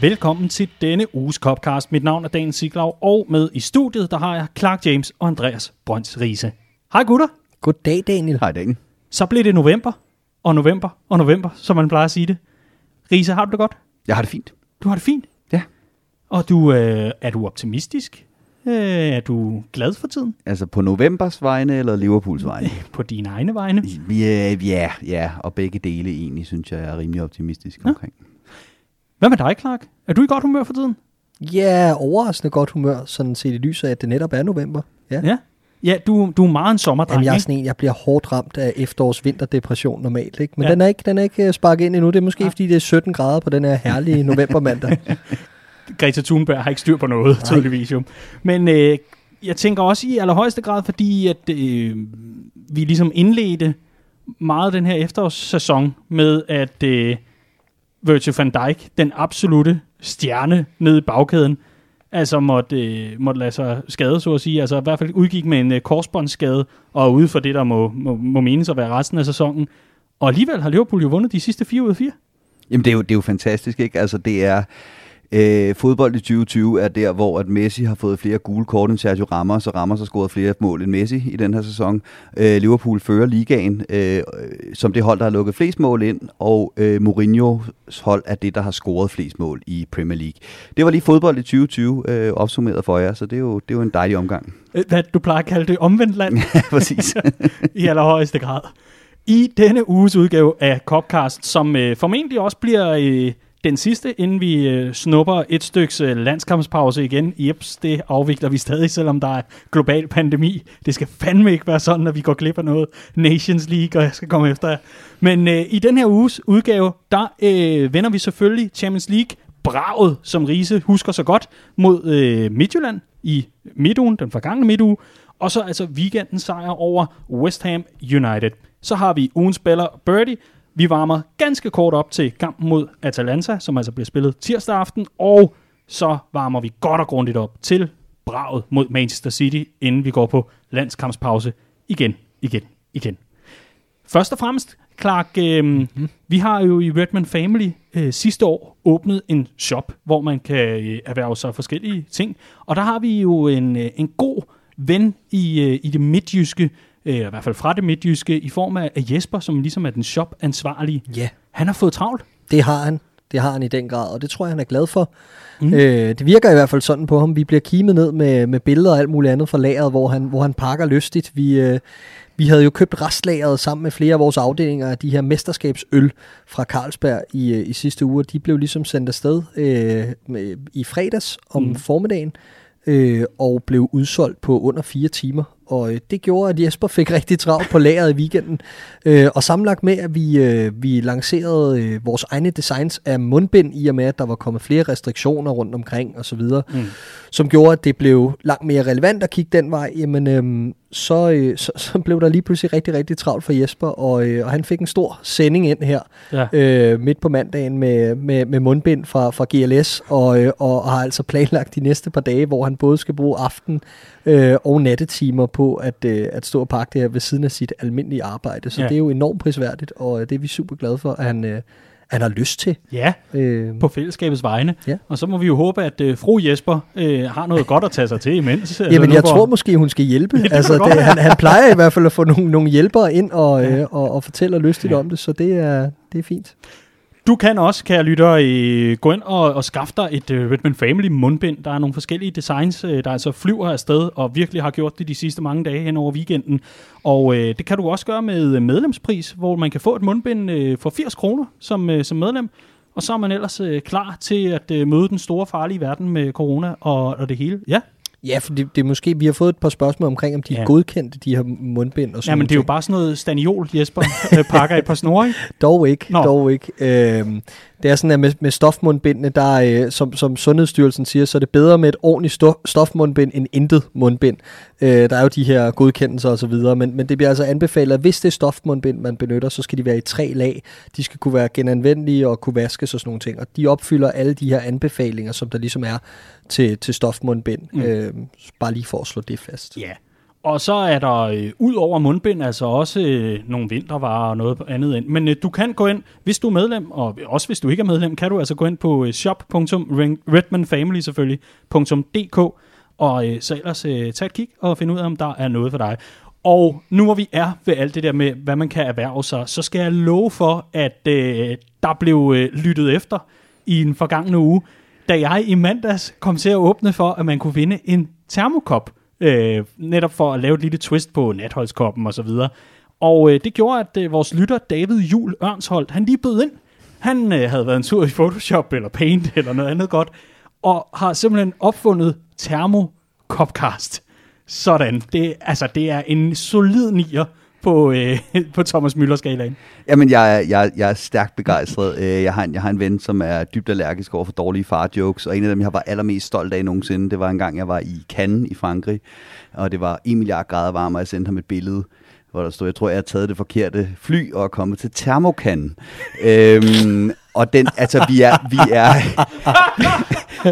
Velkommen til denne uges Copcast. Mit navn er Dan Siglaug, og med i studiet, der har jeg Clark James og Andreas Brøns Riese. Hej gutter. Goddag, Daniel. Hej, Dan. Så blev det november, og november, og november, som man plejer at sige det. Riese, har du det godt? Jeg har det fint. Du har det fint? Ja. Og du, øh, er du optimistisk? Øh, er du glad for tiden? Altså på novembers vegne eller Liverpools vegne? På dine egne vegne? Ja, ja, ja, og begge dele egentlig, synes jeg er rimelig optimistisk Ja. Hvad med dig, Clark? Er du i godt humør for tiden? Ja, overraskende godt humør, sådan set i lyset af, at det netop er november. Ja. Ja. Ja, du, du er meget en sommerdreng, Jamen, jeg er sådan en, jeg bliver hårdt ramt af efterårs vinterdepression normalt, ikke? Men Ja. den er ikke, den er ikke øh, sparket ind endnu. Det er måske, ja. fordi det er 17 grader på den her herlige novembermandag. Greta Thunberg har ikke styr på noget, Nej. tydeligvis jo. Men øh, jeg tænker også i allerhøjeste grad, fordi at øh, vi ligesom indledte meget den her efterårssæson med, at øh, Virgil van Dijk, den absolute stjerne nede i bagkæden, altså måtte, øh, måtte lade sig skade, så at sige. Altså i hvert fald udgik med en øh, korsbåndsskade, og er ude for det, der må, må, må menes at være resten af sæsonen. Og alligevel har Liverpool jo vundet de sidste 4 ud af 4. Jamen det er jo, det er jo fantastisk, ikke? Altså det er... Øh, fodbold i 2020 er der, hvor at Messi har fået flere gule kort end Sergio Ramos, og Ramos har scoret flere mål end Messi i den her sæson. Øh, Liverpool fører ligaen øh, som det hold, der har lukket flest mål ind, og øh, Mourinhos hold er det, der har scoret flest mål i Premier League. Det var lige fodbold i 2020 øh, opsummeret for jer, så det er jo, det er jo en dejlig omgang. Øh, Hvad du plejer at kalde det omvendt land. Præcis. i allerhøjeste grad. I denne uges udgave af Copcast, som øh, formentlig også bliver øh, den sidste, inden vi øh, snupper et styks øh, landskampspause igen. Jeps, det afvikler vi stadig, selvom der er global pandemi. Det skal fandme ikke være sådan, at vi går glip af noget Nations League, og jeg skal komme efter jer. Men øh, i den her uges udgave, der øh, vender vi selvfølgelig Champions League braget, som Riese husker så godt, mod øh, Midtjylland i midtugen, den forgangne midtuge, og så altså weekendens sejr over West Ham United. Så har vi ugens spiller Birdie. Vi varmer ganske kort op til kampen mod Atalanta, som altså bliver spillet tirsdag aften, og så varmer vi godt og grundigt op til braget mod Manchester City, inden vi går på landskampspause igen, igen, igen. Først og fremmest, Clark, øh, mm-hmm. vi har jo i Redman Family øh, sidste år åbnet en shop, hvor man kan øh, erhverve sig forskellige ting. Og der har vi jo en, øh, en god ven i, øh, i det midtjyske, øh, i hvert fald fra det midtjyske, i form af Jesper, som ligesom er den shop-ansvarlige. ja, Han har fået travlt. det har han. Det har han i den grad, og det tror jeg, han er glad for. Mm. Øh, det virker i hvert fald sådan på ham. Vi bliver kimet ned med, med billeder og alt muligt andet fra lageret, hvor han, hvor han pakker lystigt. Vi, øh, vi havde jo købt restlageret sammen med flere af vores afdelinger af de her mesterskabsøl fra Carlsberg i, øh, i sidste uge. De blev ligesom sendt afsted øh, med, i fredags om mm. formiddagen øh, og blev udsolgt på under fire timer. Og øh, det gjorde, at Jesper fik rigtig travlt på lageret i weekenden. Øh, og sammenlagt med, at vi, øh, vi lancerede øh, vores egne designs af mundbind, i og med, at der var kommet flere restriktioner rundt omkring osv., Mm. som gjorde, at det blev langt mere relevant at kigge den vej, jamen øhm, så, øh, så, så blev der lige pludselig rigtig, rigtig travlt for Jesper, og, øh, og han fik en stor sending ind her Ja. øh, midt på mandagen med, med, med mundbind fra, fra GLS, og, øh, og, og har altså planlagt de næste par dage, hvor han både skal bruge aften øh, og nattetimer på at, øh, at stå og pakke det her ved siden af sit almindelige arbejde. Så Ja. det er jo enormt prisværdigt, og øh, det er vi super glade for, at han, øh, han har lyst til. Ja, Øh, på fællesskabets vegne. Ja. Og så må vi jo håbe, at øh, fru Jesper øh, har noget godt at tage sig til imens. Altså, Jamen, jeg tror måske, hun skal hjælpe. Ja, altså, det, godt han, han plejer i hvert fald at få nogle, nogle hjælpere ind og, Ja. øh, og, og fortæller lystigt ja. om det, så det er, det er fint. Du kan også, kære lytter, øh, gå ind og, og skaffe dig et uh, Redman Family mundbind. Der er nogle forskellige designs, uh, der altså flyver afsted og virkelig har gjort det de sidste mange dage hen over weekenden. Og uh, det kan du også gøre med medlemspris, hvor man kan få et mundbind uh, for 80 kroner som, uh, som medlem. Og så er man ellers uh, klar til at uh, møde den store farlige verden med corona og, og det hele. Ja, Ja, for det, det er måske, vi har fået et par spørgsmål omkring, om de Ja. er godkendte, de her mundbind og sådan ja men det er jo bare sådan noget staniol, Jesper øh, pakker et par snore, ikke? Dog ikke, Nå. dog ikke. Øhm, det er sådan, at med, med stofmundbindene, der, øh, som, som Sundhedsstyrelsen siger, så er det bedre med et ordentligt stof, stofmundbind end intet mundbind. Øh, der er jo de her godkendelser osv., men, men det bliver altså anbefalet, at hvis det er stofmundbind, man benytter, så skal de være i tre lag. De skal kunne være genanvendelige og kunne vaskes og sådan nogle ting. Og de opfylder alle de her anbefalinger, som der ligesom er til, til stofmundbind. Mm. Øh, bare lige for at slå det fast. Ja, og så er der øh, ud over mundbind altså også øh, nogle vintervarer og noget andet ind. Men øh, du kan gå ind, hvis du er medlem, og også hvis du ikke er medlem, kan du altså gå ind på øh, shop.redmanfamily selvfølgelig.dk og øh, så ellers øh, tage et kig og finde ud af, om der er noget for dig. Og nu hvor vi er ved alt det der med, hvad man kan erhverve sig, så skal jeg love for, at øh, der blev øh, lyttet efter i en forgangne uge, da jeg i mandags kom til at åbne for, at man kunne vinde en termokop, øh, netop for at lave et lille twist på natholdskoppen og så videre. Og øh, det gjorde, at øh, vores lytter David Jul Ørnsholdt, han lige bød ind. Han øh, havde været en tur i Photoshop eller Paint eller noget andet godt, og har simpelthen opfundet Thermocopcast. Sådan. Det, altså, det er en solid nier på, øh, på Thomas Müller-skalaen. Jamen, jeg, jeg, jeg er stærkt begejstret. Øh, Jeg har, en, jeg har en ven, som er dybt allergisk over for dårlige far-jokes, og en af dem, jeg var allermest stolt af nogensinde, det var en gang, jeg var i Cannes i Frankrig, og det var 1 milliard grader varmt, og jeg sendte ham et billede, hvor der stod, jeg tror, jeg har taget det forkerte fly og er kommet til termokan. øhm, og den, altså, vi er, vi er,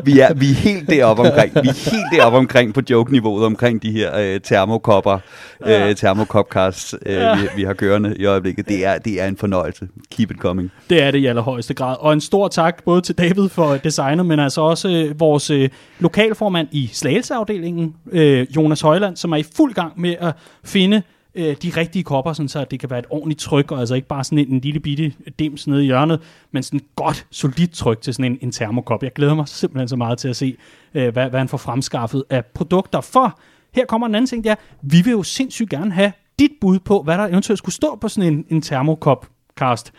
vi er, vi er helt deroppe omkring, vi er helt deroppe omkring på joke-niveauet omkring de her øh, termokopper, øh, termokopcasts, øh, vi, vi har kørende i øjeblikket. Det er, det er en fornøjelse. Keep it coming. Det er det i allerhøjeste grad. Og en stor tak både til David for designet, men altså også øh, vores øh, lokalformand i Slagelseafdelingen, øh, Jonas Højland, som er i fuld gang med at finde øh, de rigtige kopper, sådan så det kan være et ordentligt tryk, og altså ikke bare sådan en, en lille bitte dims nede i hjørnet, men sådan et godt, solidt tryk til sådan en, en termokop. Jeg glæder mig simpelthen så meget til at se, øh, hvad, hvad han får fremskaffet af produkter. For her kommer en anden ting, det er, vi vil jo sindssygt gerne have dit bud på, hvad der eventuelt skulle stå på sådan en, en termokop-cast.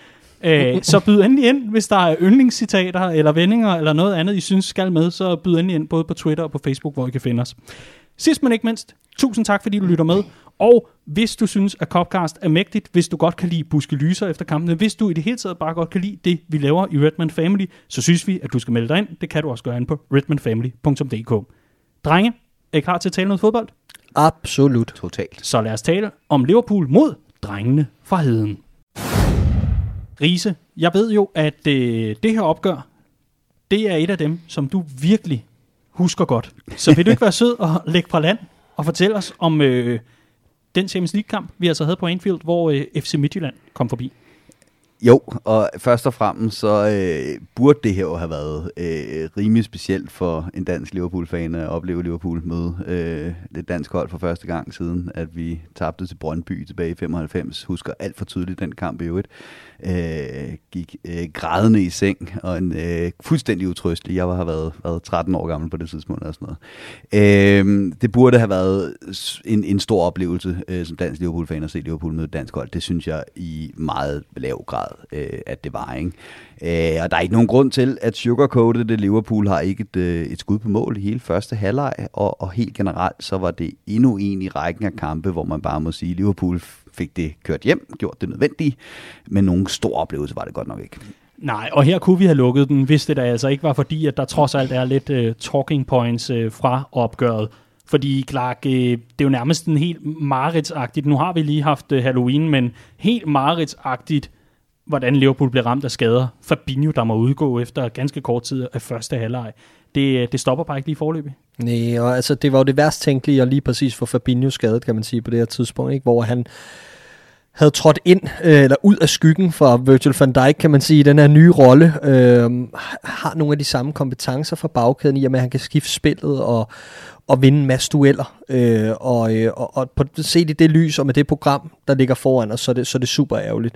Øh, så byd endelig ind, hvis der er yndlingscitater eller vendinger eller noget andet, I synes skal med, så byd endelig ind både på Twitter og på Facebook, hvor I kan finde os. Sidst men ikke mindst, tusind tak fordi du lytter med. Og hvis du synes, at Copcast er mægtigt, hvis du godt kan lide Buske Lyser efter kampene, hvis du i det hele taget bare godt kan lide det, vi laver i Redman Family, så synes vi, at du skal melde dig ind. Det kan du også gøre ind på redmanfamily.dk. Drenge, er I klar til at tale noget fodbold? Absolut. Totalt. Så lad os tale om Liverpool mod drengene fra Heden. Riese, jeg ved jo, at øh, det her opgør, det er et af dem, som du virkelig husker godt. Så vil du ikke være sød og lægge fra land og fortælle os om øh, den Champions League-kamp, vi altså havde på Anfield, hvor øh, FC Midtjylland kom forbi. Jo, og først og fremmest så øh, burde det her jo have været øh, rimelig specielt for en dansk Liverpool-fan at opleve Liverpool møde øh, det dansk hold for første gang siden, at vi tabte til Brøndby tilbage i 95. Husker alt for tydeligt den kamp i øvrigt. Øh, gik øh, grædende i seng, og en øh, fuldstændig utrøstelig. Jeg var, har været, været 13 år gammel på det tidspunkt og sådan noget. Øh, det burde have været en, en stor oplevelse øh, som dansk Liverpool-fan at se Liverpool møde dansk hold. Det synes jeg i meget lav grad, øh, at det var. Ikke? Øh, og der er ikke nogen grund til, at sugarcoated det Liverpool har ikke et, øh, et skud på mål i hele første halvleg, og, og helt generelt så var det endnu en i rækken af kampe, hvor man bare må sige, at Liverpool fik det kørt hjem, gjort det nødvendige, men nogen stor oplevelse var det godt nok ikke. Nej, og her kunne vi have lukket den, hvis det da altså ikke var fordi, at der trods alt er lidt uh, talking points uh, fra opgøret. Fordi Clark, uh, det er jo nærmest en helt mareridsagtigt. Nu har vi lige haft uh, Halloween, men helt mareridsagtigt, hvordan Liverpool blev ramt af skader. Fabinho, der må udgå efter ganske kort tid af første halvleg. Det, det stopper bare ikke lige forløbig. Nej, og altså, det var jo det værst tænkelige, og lige præcis for Fabinho skadet, kan man sige, på det her tidspunkt, ikke? hvor han havde trådt ind, øh, eller ud af skyggen fra Virgil van Dijk, kan man sige, i den her nye rolle, øh, har nogle af de samme kompetencer fra bagkæden, i og med, at han kan skifte spillet og, og vinde en masse dueller. Øh, og, øh, og, og på, set i det lys, og med det program, der ligger foran os, så er det, så er det super ærgerligt.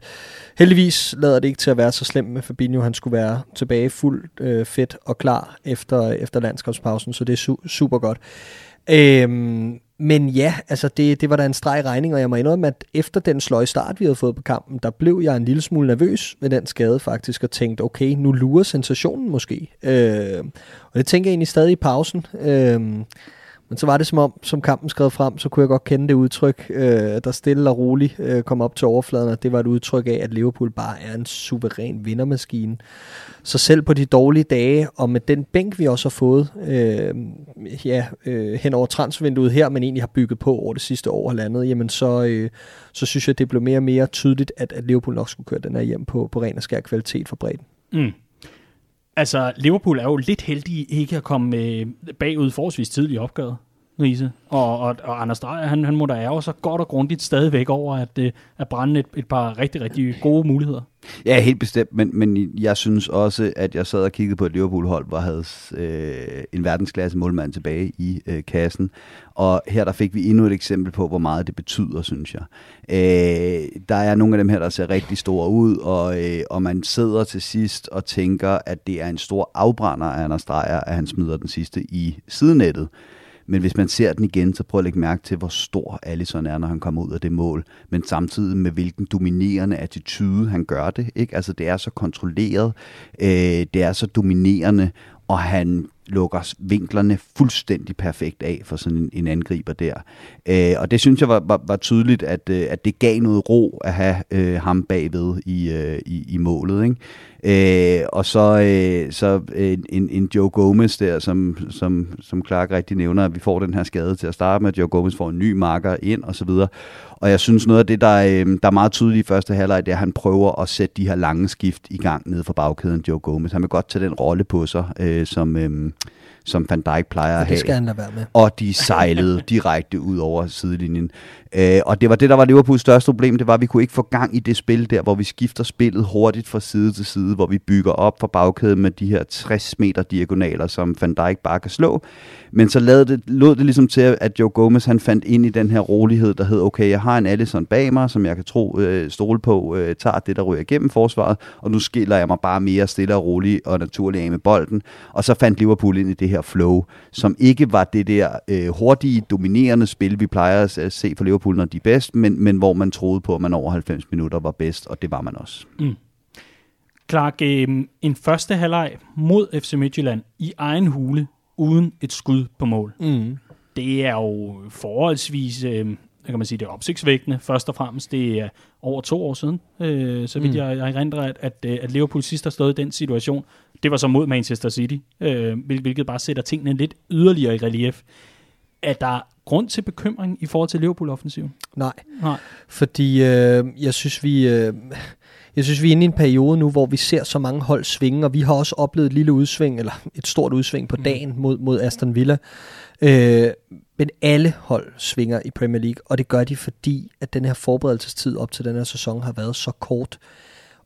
Heldigvis lader det ikke til at være så slemt med Fabinho. Han skulle være tilbage fuldt øh, fedt og klar efter, efter landskabspausen, så det er su- super godt. Øh, men ja, altså det, det var da en streg regning, og jeg må indrømme, at efter den sløje start, vi havde fået på kampen, der blev jeg en lille smule nervøs med den skade faktisk, og tænkte, okay, nu lurer sensationen måske. Øh, og det tænker jeg egentlig stadig i pausen. Øh, men så var det som om, som kampen skred frem, så kunne jeg godt kende det udtryk, øh, der stille og roligt øh, kom op til overfladen, og det var et udtryk af, at Liverpool bare er en suveræn vindermaskine. Så selv på de dårlige dage, og med den bænk, vi også har fået øh, ja, øh, hen over transfervinduet her, men egentlig har bygget på over det sidste år og landet, jamen så, øh, så synes jeg, det blev mere og mere tydeligt, at, at Liverpool nok skulle køre den her hjem på, på ren og skær kvalitet for bredden. Mm. Altså, Liverpool er jo lidt heldige ikke at komme øh, bagud forholdsvis tidligt i opgøret. Riese. Og, og, og Anders Dreyer, han, han må da ærge sig godt og grundigt stadigvæk over at, øh, at brænde et, et par rigtig, rigtig gode muligheder. Ja, helt bestemt, men, men jeg synes også, at jeg sad og kiggede på et Liverpool-hold, hvor havde øh, en verdensklasse målmand tilbage i øh, kassen, og her der fik vi endnu et eksempel på, hvor meget det betyder, synes jeg. Øh, der er nogle af dem her, der ser rigtig store ud, og, øh, og man sidder til sidst og tænker, at det er en stor afbrænder af Anders Dreyer, at han smider den sidste i sidenettet. Men hvis man ser den igen, så prøv at lægge mærke til, hvor stor Allison er, når han kommer ud af det mål. Men samtidig med hvilken dominerende attitude han gør det. Ikke? Altså det er så kontrolleret, øh, det er så dominerende, og han lukker vinklerne fuldstændig perfekt af for sådan en, en angriber der. Øh, og det synes jeg var, var, var tydeligt, at, øh, at det gav noget ro at have øh, ham bagved i, øh, i, i målet. Ikke? Øh, og så, øh, så øh, en, en Joe Gomez der, som, som, som Clark rigtig nævner, at vi får den her skade til at starte med, Joe Gomez får en ny marker ind og så videre. Og jeg synes noget af det, der, øh, der er meget tydeligt i første halvleg, det er, at han prøver at sætte de her lange skift i gang nede for bagkæden, Joe Gomez. Han vil godt tage den rolle på sig, øh, som, øh, som Van Dijk plejer at have. Det skal han lade være med. Og de sejlede direkte ud over sidelinjen. Øh, og det var det, der var Liverpools største problem, det var, at vi kunne ikke få gang i det spil der, hvor vi skifter spillet hurtigt fra side til side, hvor vi bygger op for bagkæden med de her 60 meter diagonaler, som Van Dijk bare kan slå. Men så lod det, lod det ligesom til, at Joe Gomez han fandt ind i den her rolighed, der hed, okay, jeg har en Allison bag mig, som jeg kan tro øh, stole på, øh, tager det, der ryger igennem forsvaret, og nu skiller jeg mig bare mere stille og roligt og naturligt af med bolden. Og så fandt Liverpool ind i det her flow, som ikke var det der øh, hurtige, dominerende spil, vi plejer at se for Liverpool, når de er bedst, men, men hvor man troede på, at man over 90 minutter var bedst, og det var man også. Mm. Clark, øh, en første halvleg mod FC Midtjylland i egen hule, uden et skud på mål. Mm. Det er jo forholdsvis, øh, kan man sige, det er opsigtsvækkende først og fremmest. Det er over to år siden, øh, så vidt mm. jeg, jeg erindrer, at, at, øh, at Liverpool sidst har stået i den situation. Det var så mod Manchester City, øh, hvilket bare sætter tingene lidt yderligere i relief. Er der grund til bekymring i forhold til Liverpool-offensiven? Nej. Nej. Fordi øh, jeg synes, vi... Øh, jeg synes, vi er inde i en periode nu, hvor vi ser så mange hold svinge, og vi har også oplevet et lille udsving, eller et stort udsving på dagen mod, mod Aston Villa. Øh, men alle hold svinger i Premier League, og det gør de, fordi at den her forberedelsestid op til den her sæson har været så kort.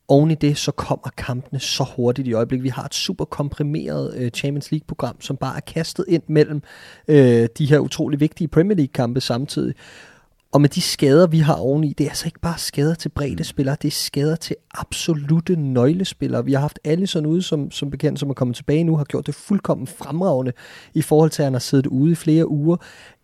Oven i det, så kommer kampene så hurtigt i øjeblikket. Vi har et super komprimeret øh, Champions League-program, som bare er kastet ind mellem øh, de her utrolig vigtige Premier League-kampe samtidig. Og med de skader, vi har oveni, det er altså ikke bare skader til brede spillere, det er skader til absolute nøglespillere. Vi har haft alle sådan ude, som, som bekendt, som er kommet tilbage nu, har gjort det fuldkommen fremragende i forhold til, at han har siddet ude i flere uger.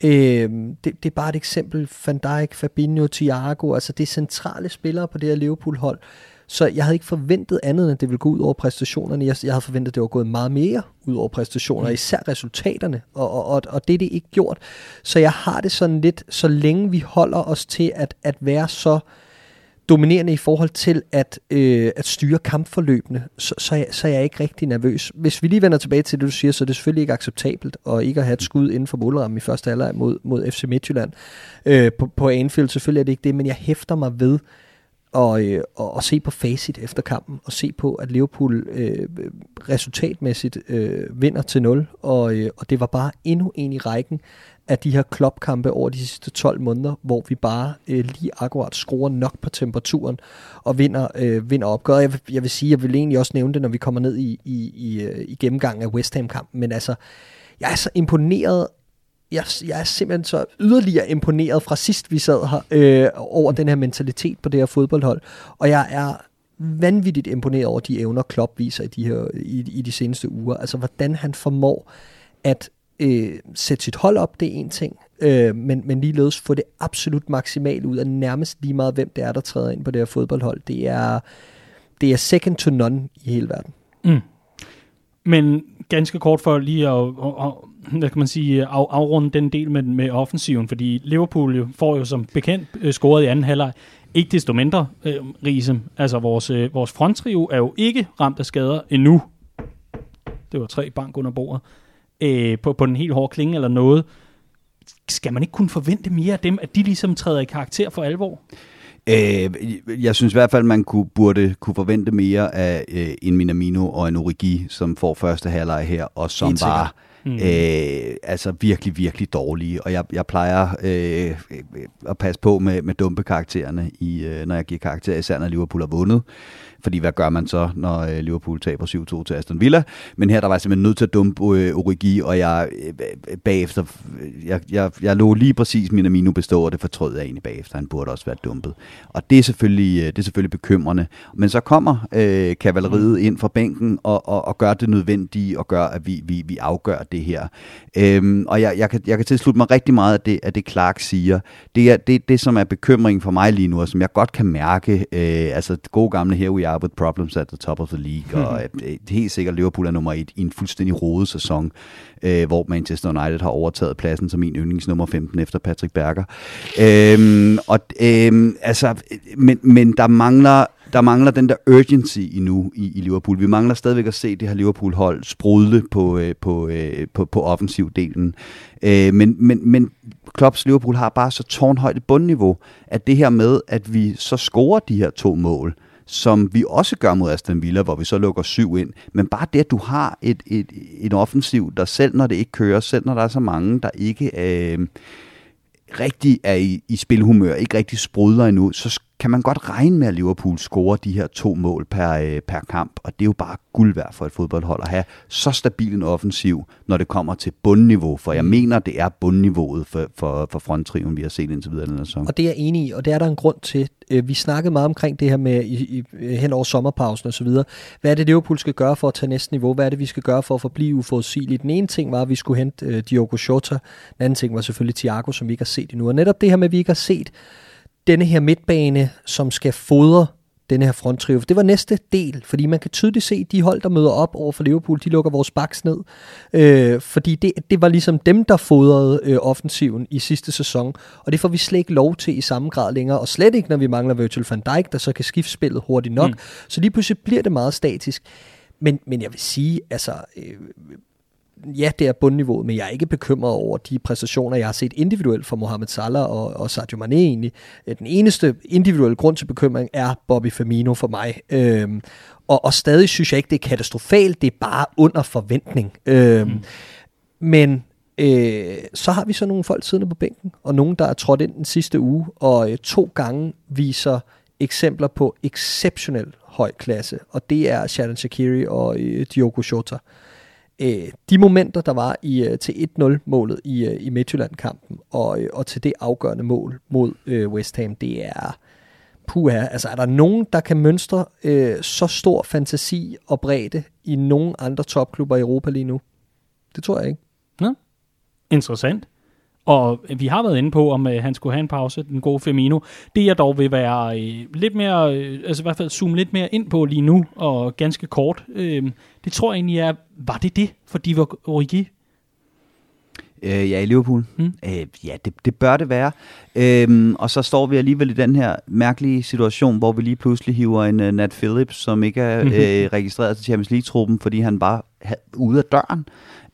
Øh, det, det er bare et eksempel. Van Dijk, Fabinho, Thiago, altså det er centrale spillere på det her Liverpool-hold, så jeg havde ikke forventet andet, end at det ville gå ud over præstationerne. Jeg, jeg havde forventet, at det var gået meget mere ud over præstationer, mm. især resultaterne, og, og, og, og det er det ikke gjort. Så jeg har det sådan lidt, så længe vi holder os til at, at være så dominerende i forhold til at, øh, at styre kampforløbene, så, så, jeg, så er jeg ikke rigtig nervøs. Hvis vi lige vender tilbage til det, du siger, så er det selvfølgelig ikke acceptabelt at ikke at have et skud inden for målrammen i første halvleg mod, mod FC Midtjylland øh, på, på Anfield. Selvfølgelig er det ikke det, men jeg hæfter mig ved, og, øh, og, og se på facit efter kampen, og se på, at Liverpool øh, resultatmæssigt øh, vinder til 0, og, øh, og det var bare endnu en i rækken af de her klopkampe over de sidste 12 måneder, hvor vi bare øh, lige akkurat skruer nok på temperaturen og vinder, øh, vinder opgøret. Jeg vil, jeg vil sige, jeg vil egentlig også nævne det, når vi kommer ned i, i, i, øh, i gennemgangen af West Ham-kampen, men altså, jeg er så imponeret jeg, jeg er simpelthen så yderligere imponeret fra sidst vi sad her, øh, over den her mentalitet på det her fodboldhold. Og jeg er vanvittigt imponeret over de evner, Klopp viser i de, her, i, i de seneste uger. Altså, hvordan han formår at øh, sætte sit hold op, det er en ting, øh, men, men ligeledes få det absolut maksimalt ud af nærmest lige meget, hvem det er, der træder ind på det her fodboldhold. Det er, det er second to none i hele verden. Mm. Men ganske kort for lige at, at, at hvad kan man sige, af, afrunde den del med, med offensiven, fordi Liverpool jo får jo som bekendt øh, scoret i anden halvleg. Ikke desto mindre, øh, Riese, altså vores, øh, vores fronttrio er jo ikke ramt af skader endnu. Det var tre bank under bordet. Øh, på, på den helt hårde klinge eller noget. Skal man ikke kunne forvente mere af dem, at de ligesom træder i karakter for alvor? Øh, jeg synes i hvert fald, man kunne, burde kunne forvente mere af øh, en Minamino og en Origi, som får første halvleg her, og som bare Mm. Øh, altså virkelig, virkelig dårlige. Og jeg, jeg plejer øh, øh at passe på med, med dumpe karaktererne, i, øh, når jeg giver karakterer, især når Liverpool har vundet. Fordi hvad gør man så, når øh, Liverpool taber 7-2 til Aston Villa? Men her der var jeg simpelthen nødt til at dumpe øh, Origi, og jeg øh, bagefter, jeg, jeg, jeg lå lige præcis min Amino bestå, og det fortrød jeg egentlig bagefter. Han burde også være dumpet. Og det er selvfølgelig, det er selvfølgelig bekymrende. Men så kommer øh, kavaleriet ind fra bænken og, og, og gør det nødvendige, og gør, at vi, vi, vi afgør det her. Øhm, og jeg, jeg, kan, jeg kan tilslutte mig rigtig meget af det, af det Clark siger. Det er det, det, som er bekymringen for mig lige nu, og som jeg godt kan mærke, øh, altså gode gamle her, we are with problems at the top of the league, og øh, helt sikkert, Liverpool er nummer et i en fuldstændig rodet sæson, øh, hvor Manchester United har overtaget pladsen som min yndlingsnummer 15 efter Patrick Berger. Øhm, og, øhm, altså, men, men der mangler der mangler den der urgency endnu i, i Liverpool. Vi mangler stadigvæk at se det her Liverpool-hold sprudle på, øh, på, øh, på, på offensivdelen. Øh, men, men, men Klopps Liverpool har bare så tårnhøjt et bundniveau, at det her med, at vi så scorer de her to mål, som vi også gør mod Aston Villa, hvor vi så lukker syv ind. Men bare det, at du har et, et, et offensiv, der selv når det ikke kører, selv når der er så mange, der ikke øh, rigtig er i, i spilhumør, ikke rigtig sprudler endnu, så kan man godt regne med, at Liverpool scorer de her to mål per, øh, per kamp, og det er jo bare guld værd for et fodboldhold at have så stabil en offensiv, når det kommer til bundniveau, for jeg mm. mener, det er bundniveauet for, for, for fronttriven, vi har set indtil videre den her sæson. Og det er jeg enig i, og det er der en grund til. Øh, vi snakkede meget omkring det her med i, i, hen over sommerpausen og så videre. Hvad er det, Liverpool skal gøre for at tage næste niveau? Hvad er det, vi skal gøre for at forblive uforudsigeligt? Den ene ting var, at vi skulle hente uh, Diogo Jota. Den anden ting var selvfølgelig Thiago, som vi ikke har set endnu. Og netop det her med, at vi ikke har set denne her midtbane, som skal fodre denne her fronttrio. Det var næste del, fordi man kan tydeligt se, de hold, der møder op over for Liverpool, de lukker vores baks ned. Øh, fordi det, det var ligesom dem, der fodrede øh, offensiven i sidste sæson, og det får vi slet ikke lov til i samme grad længere, og slet ikke, når vi mangler Virgil van Dijk, der så kan skifte spillet hurtigt nok. Mm. Så lige pludselig bliver det meget statisk. Men, men jeg vil sige, altså... Øh, ja, det er bundniveauet, men jeg er ikke bekymret over de præstationer, jeg har set individuelt fra Mohamed Salah og, og Sadio Mane egentlig. Øh, den eneste individuelle grund til bekymring er Bobby Firmino for mig. Øhm, og, og stadig synes jeg ikke, det er katastrofalt, det er bare under forventning. Øhm, mm. Men øh, så har vi så nogle folk siddende på bænken, og nogen, der er trådt ind den sidste uge, og øh, to gange viser eksempler på exceptionel høj klasse, og det er Sharon Shakiri og øh, Diogo Jota øh, de momenter, der var i øh, til 1-0-målet i, øh, i Midtjylland-kampen, og, øh, og til det afgørende mål mod øh, West Ham, det er puha. Altså, er der nogen, der kan mønstre øh, så stor fantasi og bredde i nogen andre topklubber i Europa lige nu? Det tror jeg ikke. Nå, Interessant. Og vi har været inde på, om øh, han skulle have en pause, den gode Firmino. Det jeg dog vil være øh, lidt mere, øh, altså i hvert fald zoome lidt mere ind på lige nu, og ganske kort, øh, det tror jeg egentlig er, var det det for Divock Origi? Øh, ja, i Liverpool. Mm. Øh, ja, det, det bør det være. Øhm, og så står vi alligevel i den her mærkelige situation, hvor vi lige pludselig hiver en uh, Nat Phillips, som ikke er mm-hmm. øh, registreret til Champions League-truppen, fordi han bare ude af døren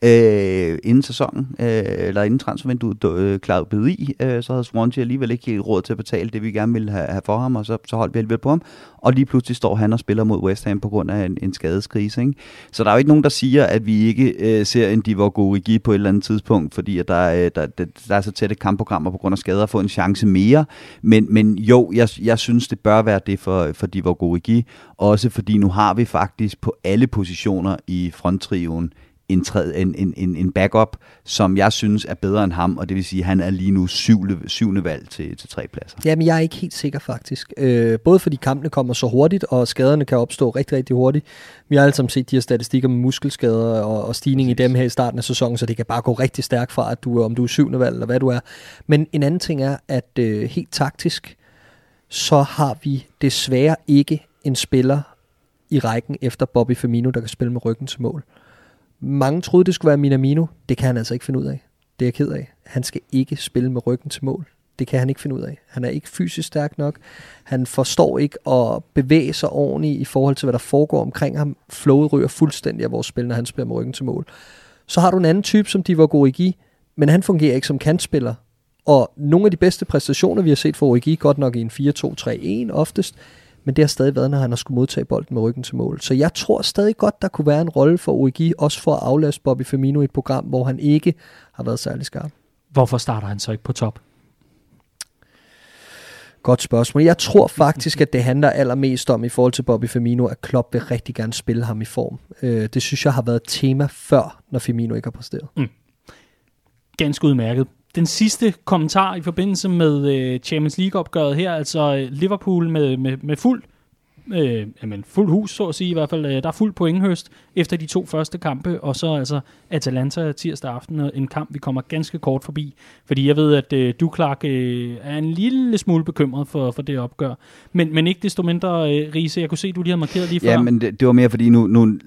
øh, inden sæsonen, øh, eller inden transfervinduet øh, klarede i, øh, så havde Swansea alligevel ikke helt råd til at betale det, vi gerne ville have, have for ham, og så, så holdt vi alligevel på ham. Og lige pludselig står han og spiller mod West Ham på grund af en, en skadeskrise. Ikke? Så der er jo ikke nogen, der siger, at vi ikke øh, ser en Divock Origi på et eller andet tidspunkt, fordi at der, øh, der, der, der er så tætte kampprogrammer på grund af skader at få en chance mere. Men, men jo, jeg, jeg synes, det bør være det for, for Divock Origi, også fordi nu har vi faktisk på alle positioner i fronttriven en, en, en, en, en backup, som jeg synes er bedre end ham, og det vil sige, at han er lige nu syvende, syvende valg til, til tre pladser. Jamen, jeg er ikke helt sikker faktisk. Øh, både fordi kampene kommer så hurtigt, og skaderne kan opstå rigtig, rigtig hurtigt. Vi har alle sammen set de her statistikker med muskelskader og, og stigning Præcis. i dem her i starten af sæsonen, så det kan bare gå rigtig stærkt fra, at du, om du er syvende valg, eller hvad du er. Men en anden ting er, at øh, helt taktisk, så har vi desværre ikke en spiller i rækken efter Bobby Firmino, der kan spille med ryggen til mål. Mange troede, det skulle være Minamino. Det kan han altså ikke finde ud af. Det er jeg ked af. Han skal ikke spille med ryggen til mål. Det kan han ikke finde ud af. Han er ikke fysisk stærk nok. Han forstår ikke at bevæge sig ordentligt i forhold til, hvad der foregår omkring ham. Flowet ryger fuldstændig af vores spil, når han spiller med ryggen til mål. Så har du en anden type, som de var Origi, men han fungerer ikke som kantspiller. Og nogle af de bedste præstationer, vi har set for Origi, godt nok i en 4-2-3-1 oftest, men det har stadig været, når han har skulle modtage bolden med ryggen til mål. Så jeg tror stadig godt, der kunne være en rolle for Origi, også for at aflaste Bobby Firmino i et program, hvor han ikke har været særlig skarp. Hvorfor starter han så ikke på top? Godt spørgsmål. Jeg tror faktisk, at det handler allermest om i forhold til Bobby Firmino, at Klopp vil rigtig gerne spille ham i form. Øh, det synes jeg har været et tema før, når Firmino ikke har præsteret. Mm. Ganske udmærket. Den sidste kommentar i forbindelse med øh, Champions League-opgøret her, altså øh, Liverpool med, med, med fuld øh, jamen, fuld hus, så at sige i hvert fald. Øh, der er fuld pointhøst efter de to første kampe, og så altså Atalanta tirsdag aften, en kamp, vi kommer ganske kort forbi, fordi jeg ved, at øh, du, Clark, øh, er en lille smule bekymret for, for det opgør. Men, men ikke desto mindre, øh, Riese, jeg kunne se, du lige har markeret lige før. Ja, men det, det var mere, fordi nu, nu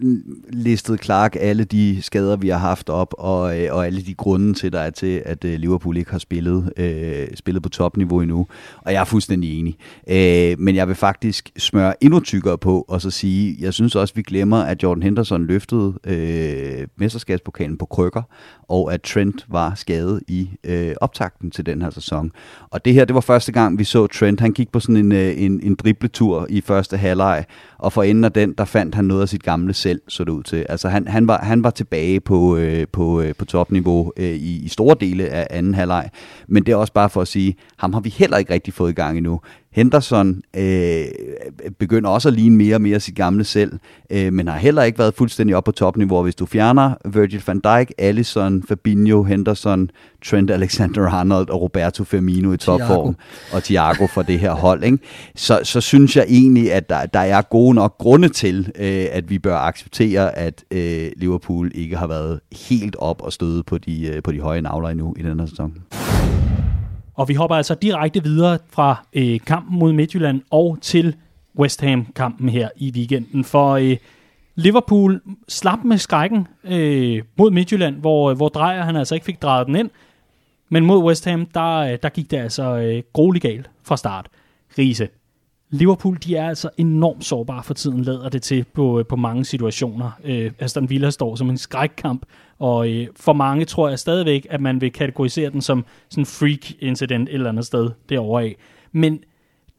listede Clark alle de skader, vi har haft op, og, øh, og alle de grunde til, der er til, at øh, Liverpool ikke har spillet, øh, spillet på topniveau endnu. Og jeg er fuldstændig enig. Øh, men jeg vil faktisk smøre endnu tykkere på, og så sige, jeg synes også, vi glemmer, at Jordan Henderson løftede øh, mesterskabspokalen på krykker, og at Trent var skadet i øh, optakten til den her sæson. Og det her, det var første gang, vi så Trent. Han gik på sådan en, øh, en, en dribletur i første halvleg, og for enden af den, der fandt han noget af sit gamle selv, så det ud til. Altså han, han, var, han var tilbage på, øh, på, øh, på topniveau øh, i, i store dele af anden halvleg. Men det er også bare for at sige, ham har vi heller ikke rigtig fået i gang endnu. Henderson øh, begynder også at ligne mere og mere sit gamle selv, øh, men har heller ikke været fuldstændig op på topniveau. Hvis du fjerner Virgil van Dijk, Allison, Fabinho, Henderson, Trent Alexander-Arnold og Roberto Firmino i topform, og Thiago for det her hold, ikke? Så, så synes jeg egentlig, at der, der er gode nok grunde til, øh, at vi bør acceptere, at øh, Liverpool ikke har været helt op og støde på de, øh, på de høje navler endnu i den her sæson. Og vi hopper altså direkte videre fra øh, kampen mod Midtjylland og til West Ham-kampen her i weekenden. For øh, Liverpool slap med skrækken øh, mod Midtjylland, hvor, øh, hvor Drejer han altså ikke fik drejet den ind. Men mod West Ham, der, øh, der gik det altså øh, grueligt galt fra start. Riese, Liverpool, de er altså enormt sårbare for tiden, lader det til på, øh, på mange situationer. Øh, Aston Villa står som en skrækkamp, og øh, for mange tror jeg stadigvæk, at man vil kategorisere den som sådan en freak-incident et eller andet sted derovre af. Men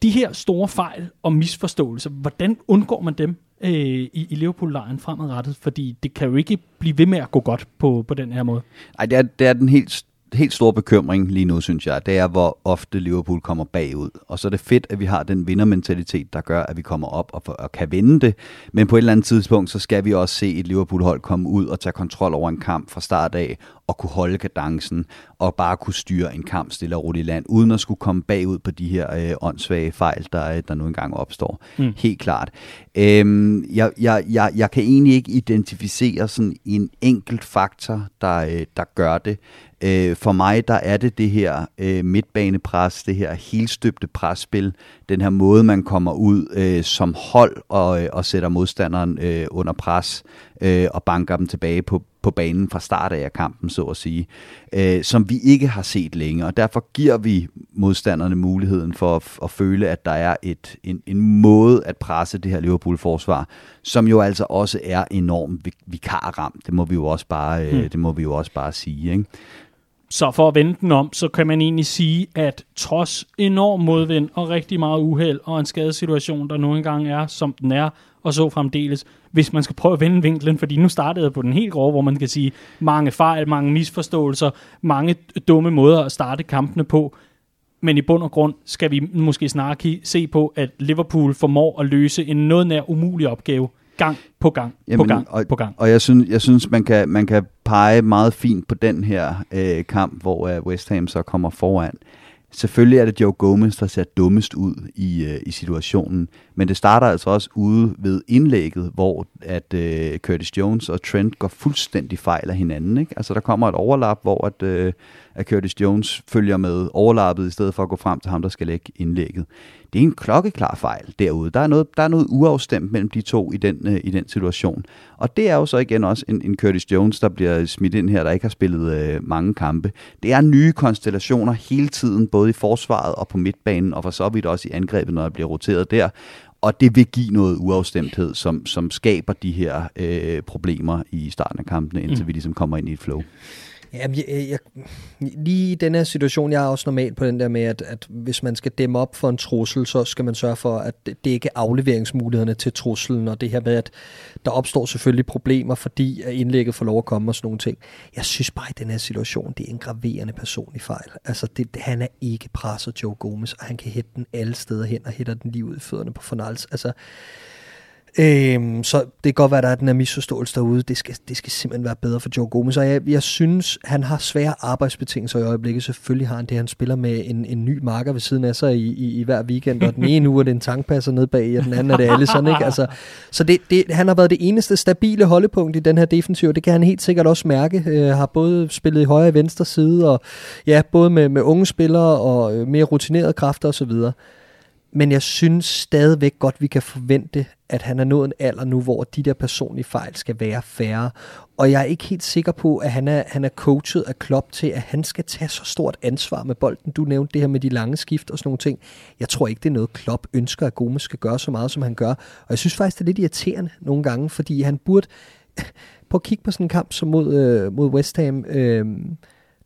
de her store fejl og misforståelser, hvordan undgår man dem øh, i, i Liverpool-lejren fremadrettet? Fordi det kan jo ikke blive ved med at gå godt på, på den her måde. Nej, det er, det er den helt helt stor bekymring lige nu, synes jeg, det er, hvor ofte Liverpool kommer bagud. Og så er det fedt, at vi har den vindermentalitet, der gør, at vi kommer op og, og kan vinde det. Men på et eller andet tidspunkt, så skal vi også se et Liverpool-hold komme ud og tage kontrol over en kamp fra start af, og kunne holde kadencen, og bare kunne styre en kamp stille og roligt i land, uden at skulle komme bagud på de her øh, åndssvage fejl, der, der nu engang opstår. Mm. Helt klart. Øhm, jeg, jeg, jeg, jeg kan egentlig ikke identificere sådan en enkelt faktor, der, øh, der gør det. Øh, for mig, der er det det her øh, midtbanepres, det her helstøbte presspil, den her måde, man kommer ud øh, som hold og, øh, og sætter modstanderen øh, under pres øh, og banker dem tilbage på, på banen fra start af kampen, så at sige, øh, som vi ikke har set længe, og derfor giver vi modstanderne muligheden for at, at føle, at der er et, en, en måde at presse det her Liverpool-forsvar, som jo altså også er enormt vikarramt. Det må vi jo også bare, øh, hmm. det må vi jo også bare sige, ikke? Så for at vende den om, så kan man egentlig sige, at trods enorm modvind og rigtig meget uheld og en skadesituation, der nu engang er, som den er, og så fremdeles, hvis man skal prøve at vende vinklen, fordi nu startede jeg på den helt grove, hvor man kan sige mange fejl, mange misforståelser, mange dumme måder at starte kampene på. Men i bund og grund skal vi måske snart se på, at Liverpool formår at løse en noget nær umulig opgave gang på gang Jamen, på gang og, på gang. Og jeg synes, jeg synes man, kan, man kan pege meget fint på den her øh, kamp, hvor øh, West Ham så kommer foran. Selvfølgelig er det Joe Gomez, der ser dummest ud i, øh, i situationen, men det starter altså også ude ved indlægget, hvor at øh, Curtis Jones og Trent går fuldstændig fejl af hinanden. Ikke? Altså der kommer et overlap, hvor at, øh, at Curtis Jones følger med overlappet, i stedet for at gå frem til ham, der skal lægge indlægget. Det er en klokkeklar fejl derude. Der er noget, der er noget uafstemt mellem de to i den, øh, i den situation. Og det er jo så igen også en, en Curtis Jones, der bliver smidt ind her, der ikke har spillet øh, mange kampe. Det er nye konstellationer hele tiden, både i forsvaret og på midtbanen, og for så vidt også i angrebet, når der bliver roteret der og det vil give noget uafstemthed, som, som skaber de her øh, problemer i starten af kampene, indtil mm. vi ligesom kommer ind i et flow. Jamen, jeg, jeg, lige i den her situation, jeg er også normal på den der med, at, at hvis man skal dæmme op for en trussel, så skal man sørge for, at det ikke er afleveringsmulighederne til truslen, og det her med, at der opstår selvfølgelig problemer, fordi at indlægget får lov at komme og sådan nogle ting. Jeg synes bare i den her situation, det er en graverende personlig fejl. Altså, det, han er ikke presset Joe Gomez, og han kan hætte den alle steder hen og hætter den lige ud i fødderne på Fornals. Altså, Øhm, så det kan godt være, at der er den her misforståelse derude. Det skal, det skal simpelthen være bedre for Joe Gomez. Og jeg, jeg synes, han har svære arbejdsbetingelser i øjeblikket. Selvfølgelig har han det. Han spiller med en, en ny marker ved siden af sig i, i, i hver weekend. Og den ene uge er det en tankpasser ned bag, og den anden er det alle sådan. Ikke? Altså, så det, det, han har været det eneste stabile holdepunkt i den her defensiv. Det kan han helt sikkert også mærke. Øh, har både spillet i højre og venstre side. Og ja, både med, med unge spillere og øh, mere rutinerede kræfter osv. Men jeg synes stadigvæk godt, vi kan forvente, at han er nået en alder nu, hvor de der personlige fejl skal være færre. Og jeg er ikke helt sikker på, at han er, han er coachet af Klopp til, at han skal tage så stort ansvar med bolden. Du nævnte det her med de lange skift og sådan nogle ting. Jeg tror ikke, det er noget, Klopp ønsker, at Gomes skal gøre så meget, som han gør. Og jeg synes faktisk, det er lidt irriterende nogle gange, fordi han burde... Prøv at kigge på sådan en kamp som mod, øh, mod West Ham. Øh,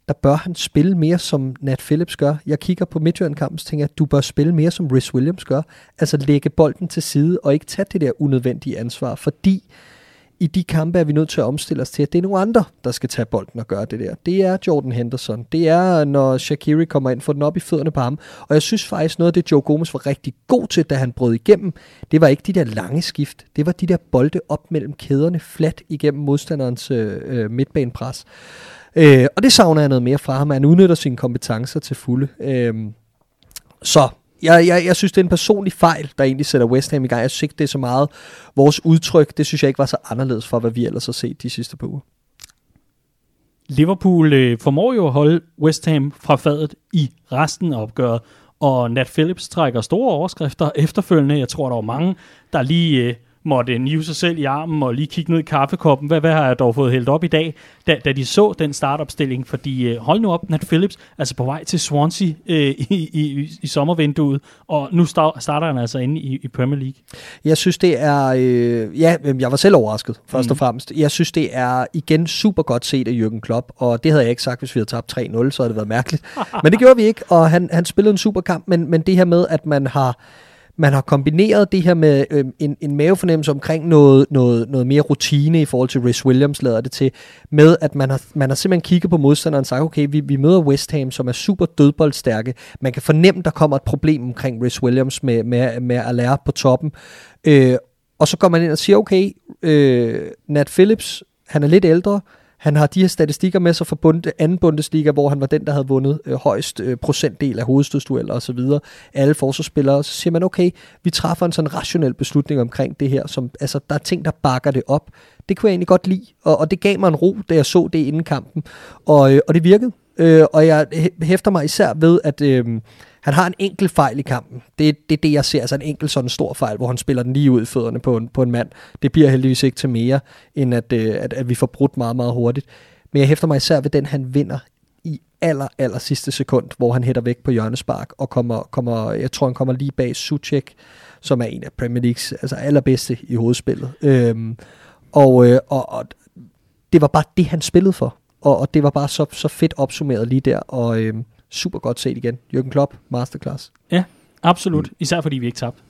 der bør han spille mere som Nat Phillips gør. Jeg kigger på Midtjylland-kampen og tænker, at du bør spille mere som Rhys Williams gør. Altså lægge bolden til side og ikke tage det der unødvendige ansvar, fordi i de kampe er vi nødt til at omstille os til, at det er nogle andre, der skal tage bolden og gøre det der. Det er Jordan Henderson. Det er, når Shakiri kommer ind, får den op i fødderne på ham. Og jeg synes faktisk, noget af det, Joe Gomez var rigtig god til, da han brød igennem, det var ikke de der lange skift. Det var de der bolde op mellem kæderne, flat igennem modstanderens øh, øh midtbanepres. Øh, og det savner jeg noget mere fra ham. Han udnytter sine kompetencer til fulde. Øh, så jeg, jeg, jeg synes, det er en personlig fejl, der egentlig sætter West Ham i gang. Jeg synes ikke, det er så meget vores udtryk. Det synes jeg ikke var så anderledes for, hvad vi ellers har set de sidste par uger. Liverpool øh, formår jo at holde West Ham fra fadet i resten af opgøret, og Nat Phillips trækker store overskrifter efterfølgende. Jeg tror, der var mange, der lige øh, måtte nive sig selv i armen og lige kigge ned i kaffekoppen. Hvad, hvad har jeg dog fået hældt op i dag, da, da de så den startopstilling? Fordi øh, hold nu op, Nat Phillips altså på vej til Swansea øh, i, i, i sommervinduet, og nu start, starter han altså inde i, i Premier League. Jeg synes, det er... Øh, ja, jeg var selv overrasket, først mm. og fremmest. Jeg synes, det er igen super godt set af Jürgen Klopp, og det havde jeg ikke sagt, hvis vi havde tabt 3-0, så havde det været mærkeligt. men det gjorde vi ikke, og han, han spillede en super kamp, men, men det her med, at man har man har kombineret det her med øh, en, en mavefornemmelse omkring noget, noget, noget mere rutine i forhold til Rhys Williams, lader det til, med at man har, man har simpelthen kigget på modstanderen og sagt, okay, vi, vi møder West Ham, som er super dødboldstærke. Man kan fornemme, der kommer et problem omkring Rhys Williams med, med, med at lære på toppen. Øh, og så går man ind og siger, okay, øh, Nat Phillips, han er lidt ældre, han har de her statistikker med sig fra bund, anden Bundesliga, hvor han var den, der havde vundet øh, højst øh, procentdel af hovedstødsdueller og så videre. Alle forsvarsspillere. Så siger man, okay, vi træffer en sådan rationel beslutning omkring det her. Som, altså, der er ting, der bakker det op. Det kunne jeg egentlig godt lide, og, og det gav mig en ro, da jeg så det inden kampen. Og, øh, og det virkede. Øh, og jeg hæfter mig især ved, at øh, han har en enkelt fejl i kampen. Det er det, det, jeg ser, altså en enkelt sådan stor fejl, hvor han spiller den lige ud i fødderne på en, på en mand. Det bliver heldigvis ikke til mere, end at, øh, at, at vi får brudt meget, meget hurtigt. Men jeg hæfter mig især ved den, han vinder i aller, aller sidste sekund, hvor han hætter væk på hjørnespark, og kommer, kommer, jeg tror, han kommer lige bag Suchek, som er en af Premier Leagues altså allerbedste i hovedspillet. Øhm, og, øh, og, og det var bare det, han spillede for. Og, og det var bare så, så fedt opsummeret lige der, og øh, super godt set igen. Jürgen Klopp, masterclass. Ja, absolut. Mm. Især fordi vi ikke tabte.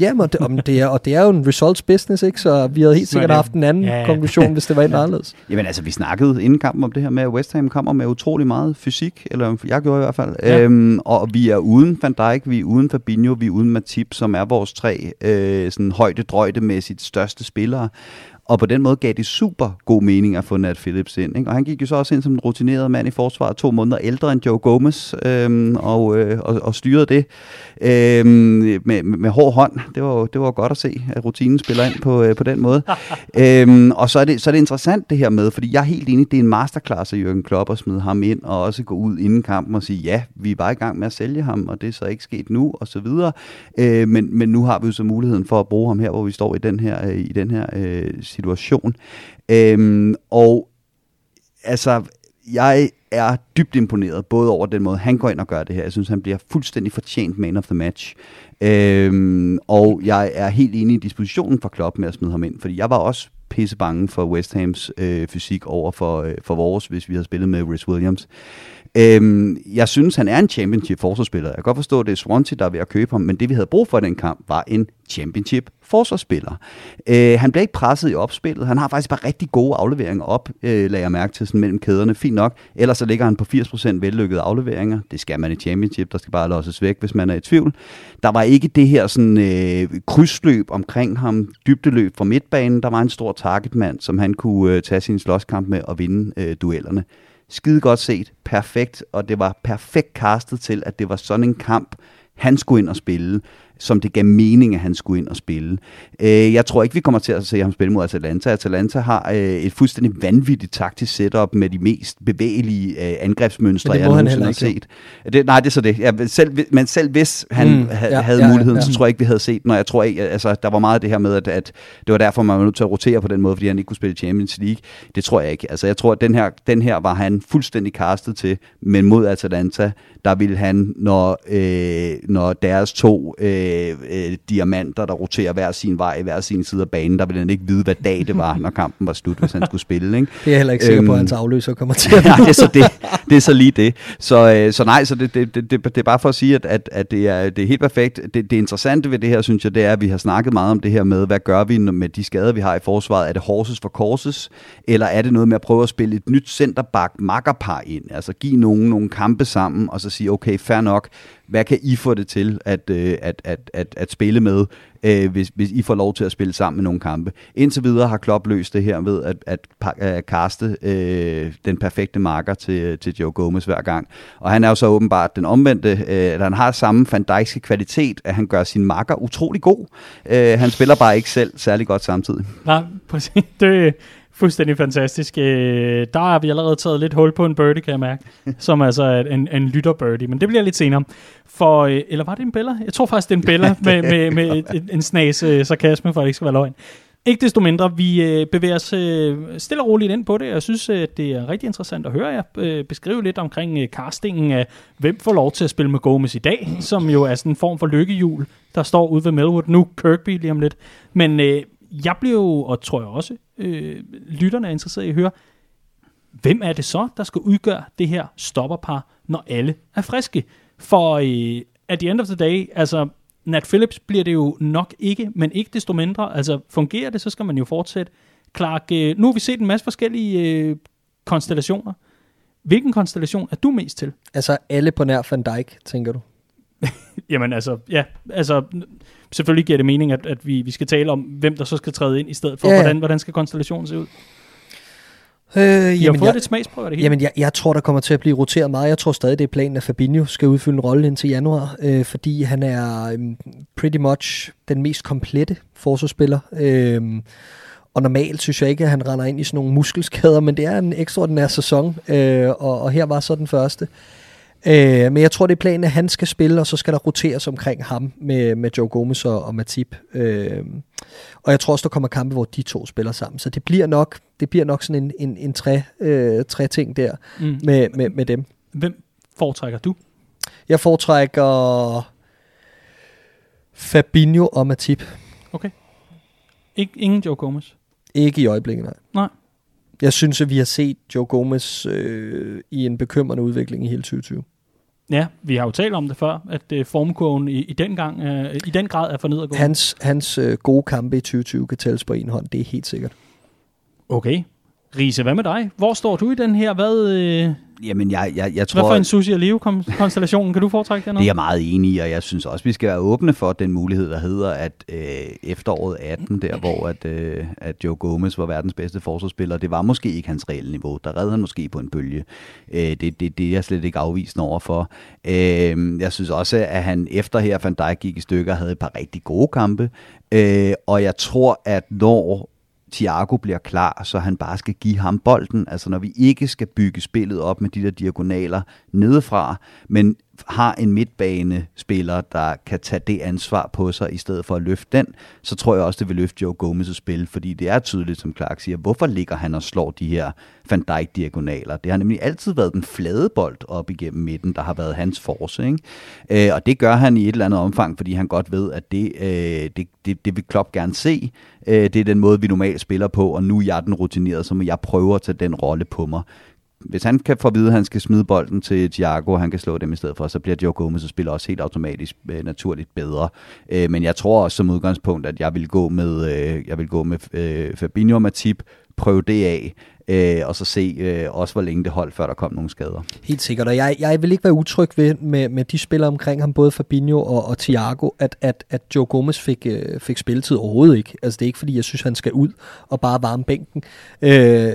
Ja, men det, om det er, og det er jo en results business, ikke? så vi havde helt sikkert haft en anden ja, ja. konklusion, hvis det var en anderledes. Jamen altså, vi snakkede inden kampen om det her med, at West Ham kommer med utrolig meget fysik, eller jeg gjorde i hvert fald, ja. øhm, og vi er uden Van Dijk, vi er uden Fabinho, vi er uden Matip, som er vores tre øh, sådan højde-drøjde-mæssigt største spillere. Og på den måde gav det super god mening at få Nat Phillips ind. Ikke? Og han gik jo så også ind som en rutineret mand i forsvaret, to måneder ældre end Joe Gomez, øhm, og, øh, og, og styrede det øhm, med, med hård hånd. Det var, det var godt at se, at rutinen spiller ind på, øh, på den måde. øhm, og så er, det, så er det interessant det her med, fordi jeg er helt enig, det er en masterclass af Jürgen Klopp at smide ham ind, og også gå ud inden kampen og sige, ja, vi er bare i gang med at sælge ham, og det er så ikke sket nu, og så videre. Øh, men, men nu har vi jo så muligheden for at bruge ham her, hvor vi står i den her, øh, i den her øh, situation. Øhm, og altså, jeg er dybt imponeret, både over den måde, han går ind og gør det her. Jeg synes, han bliver fuldstændig fortjent man of the match. Øhm, og jeg er helt enig i dispositionen for Klopp med at smide ham ind, fordi jeg var også pisse bange for West Hams øh, fysik over for, øh, for vores, hvis vi havde spillet med Rhys Williams. Øhm, jeg synes, han er en championship forsvarsspiller. Jeg kan godt forstå, at det er Swansea, der er ved at købe ham, men det vi havde brug for i den kamp, var en championship forsvarsspiller. Øh, han bliver ikke presset i opspillet. Han har faktisk bare rigtig gode afleveringer op, øh, lagde jeg mærke til, sådan mellem kæderne. Fint nok. Ellers så ligger han på 80% vellykkede afleveringer. Det skal man i championship. Der skal bare losses væk, hvis man er i tvivl. Der var ikke det her sådan, øh, krydsløb omkring ham, dybdeløb fra midtbanen. Der var en stor targetmand, som han kunne øh, tage sin slåskamp med og vinde øh, duellerne. Skide godt set, perfekt, og det var perfekt castet til, at det var sådan en kamp, han skulle ind og spille som det gav mening, at han skulle ind og spille. Øh, jeg tror ikke, vi kommer til at se ham spille mod Atalanta. Atalanta har øh, et fuldstændig vanvittigt taktisk setup med de mest bevægelige øh, angrebsmønstre, jeg nogensinde har set. Det, nej, det er så det. Ja, selv, men selv hvis han Mm, ja, havde ja, muligheden, ja. så tror jeg ikke, vi havde set, når jeg tror ikke, altså, der var meget af det her med, at, at det var derfor, man var nødt til at rotere på den måde, fordi han ikke kunne spille Champions League. Det tror jeg ikke. Altså, jeg tror, at den her, den her var han fuldstændig castet til, men mod Atalanta, der ville han, når, øh, når deres to øh, øh, diamanter, der roterer hver sin vej, hver sin side af banen, der ville han ikke vide, hvad dag det var, når kampen var slut, hvis han skulle spille. Ikke? Det er jeg heller ikke sikker på, at Øhm, hans afløser kommer til ja, det er så det. Det er så lige det. Så, øh, så nej, så det, det, det, det, det er bare for at sige, at, at, at det, er, det er helt perfekt. Det, det interessante ved det her, synes jeg, det er, at vi har snakket meget om det her med, hvad gør vi med de skader, vi har i forsvaret? Er det horses for courses? Eller er det noget med at prøve at spille et nyt centerback makkerpar ind? Altså give nogen nogle kampe sammen, og så sige, okay, fair nok, hvad kan I få det til at, øh, at, at, at, at spille med, øh, hvis, hvis I får lov til at spille sammen med nogle kampe. Indtil videre har Klopp løst det her ved at, at, at øh, kaste øh, den perfekte marker til, øh, til Joe Gomez hver gang. Og han er jo så åbenbart den omvendte, øh, at han har samme Van Dijkske kvalitet, at han gør sin marker utrolig god. Øh, han spiller bare ikke selv særlig godt samtidig. Nej, præcis. Det fuldstændig fantastisk. Øh, Der har vi allerede taget lidt hul på en birdie, kan jeg mærke. Som altså er en, en lytter birdie, men det bliver lidt senere. For, øh, eller var det en Bella? Jeg tror faktisk, det er en Bella med, med, med et, en snas øh, sarkasme, for at det ikke skal være løgn. Ikke desto mindre, vi øh, bevæger os øh, stille og roligt ind på det. Jeg synes, øh, det er rigtig interessant at høre jer øh, beskrive lidt omkring øh, castingen af, hvem får lov til at spille med Gomez i dag, som jo er sådan en form for lykkehjul, der står ude ved Melwood. Nu Kirkby lige om lidt. Men øh, jeg blev jo, og tror jeg også, øh, lytterne er interesseret i at høre, hvem er det så, der skal udgøre det her stopperpar, når alle er friske? For øh, at the end of the day, altså Nat Phillips bliver det jo nok ikke, men ikke desto mindre, altså fungerer det, så skal man jo fortsætte. Clark, øh, nu har vi set en masse forskellige øh, konstellationer. Hvilken konstellation er du mest til? Altså alle på nær Van Dijk, tænker du? Jamen altså, ja, altså selvfølgelig giver det mening, at, at vi, vi skal tale om, hvem der så skal træde ind i stedet for, Ja, hvordan, hvordan skal konstellationen se ud? Øh, I har jamen, fået jeg, lidt smagsprøve af det hele. jamen jeg, jeg tror, der kommer til at blive roteret meget. Jeg tror stadig, det er planen, at Fabinho skal udfylde en rolle indtil januar, øh, fordi han er øh, pretty much den mest komplette forsvarsspiller. Øh, og normalt synes jeg ikke, at han render ind i sådan nogle muskelskader, men det er en ekstraordinær sæson, øh, og, og her var så den første. Øh, men jeg tror, det er planen, at han skal spille, og så skal der roteres omkring ham med, med Joe Gomez og, og Matip. Øh, og jeg tror også, der kommer kampe, hvor de to spiller sammen. Så det bliver nok, det bliver nok sådan en, en, en tre, øh, tre ting der Mm. med, med, med dem. Hvem foretrækker du? Jeg foretrækker Fabinho og Matip. Ik- ingen Joe Gomez. Ikke i øjeblikket, nej. Nej. Jeg synes, at vi har set Joe Gomez øh, i en bekymrende udvikling i hele 2020. Ja, vi har jo talt om det før, at øh, formkurven i, i, den gang, øh, i den grad er for nedadgående. Hans, hans øh, gode kampe i 2020 kan tælles på en hånd, det er helt sikkert. Okay. Riese, hvad med dig? Hvor står du i den her? Hvad, øh, Jamen, jeg, jeg, jeg hvad tror... for en Susi og Leo-konstellation? Kan du foretrække den? Det er jeg meget enig i, og jeg synes også, vi skal være åbne for den mulighed, der hedder, at øh, efteråret 18, der hvor at, øh, at Joe Gomez var verdens bedste forsvarsspiller, det var måske ikke hans reelle niveau. Der redde han måske på en bølge. Øh, det, det, det er jeg slet ikke afvisende over for. Øh, jeg synes også, at han efter her Van Dijk gik i stykker, havde et par rigtig gode kampe. Øh, og jeg tror, at når Thiago bliver klar, så han bare skal give ham bolden. Altså når vi ikke skal bygge spillet op med de der diagonaler nedefra, men har en midtbanespiller, der kan tage det ansvar på sig, i stedet for at løfte den, så tror jeg også, det vil løfte Joe Gomez' spil, fordi det er tydeligt, som Clark siger, hvorfor ligger han og slår de her Van Dijk-diagonaler? Det har nemlig altid været den flade bold op igennem midten, der har været hans force, ikke? Øh, og det gør han i et eller andet omfang, fordi han godt ved, at det, øh, det, det, det vil Klopp gerne se. Øh, det er den måde, vi normalt spiller på, og nu er jeg den rutineret, så må jeg prøve at tage den rolle på mig hvis han kan få at vide, at han skal smide bolden til Thiago, og han kan slå dem i stedet for, så bliver Joe Gomez spiller også helt automatisk øh, naturligt bedre. Øh, men jeg tror også som udgangspunkt, at jeg vil gå med, øh, jeg vil gå med øh, Fabinho og Matip, prøve det af, øh, og så se øh, også, hvor længe det holdt, før der kom nogle skader. Helt sikkert, og jeg, jeg vil ikke være utryg ved med, med de spillere omkring ham, både Fabinho og, og Thiago, at, at, at Joe Gomez fik, øh, fik spilletid overhovedet ikke. Altså det er ikke, fordi jeg synes, han skal ud og bare varme bænken. Øh,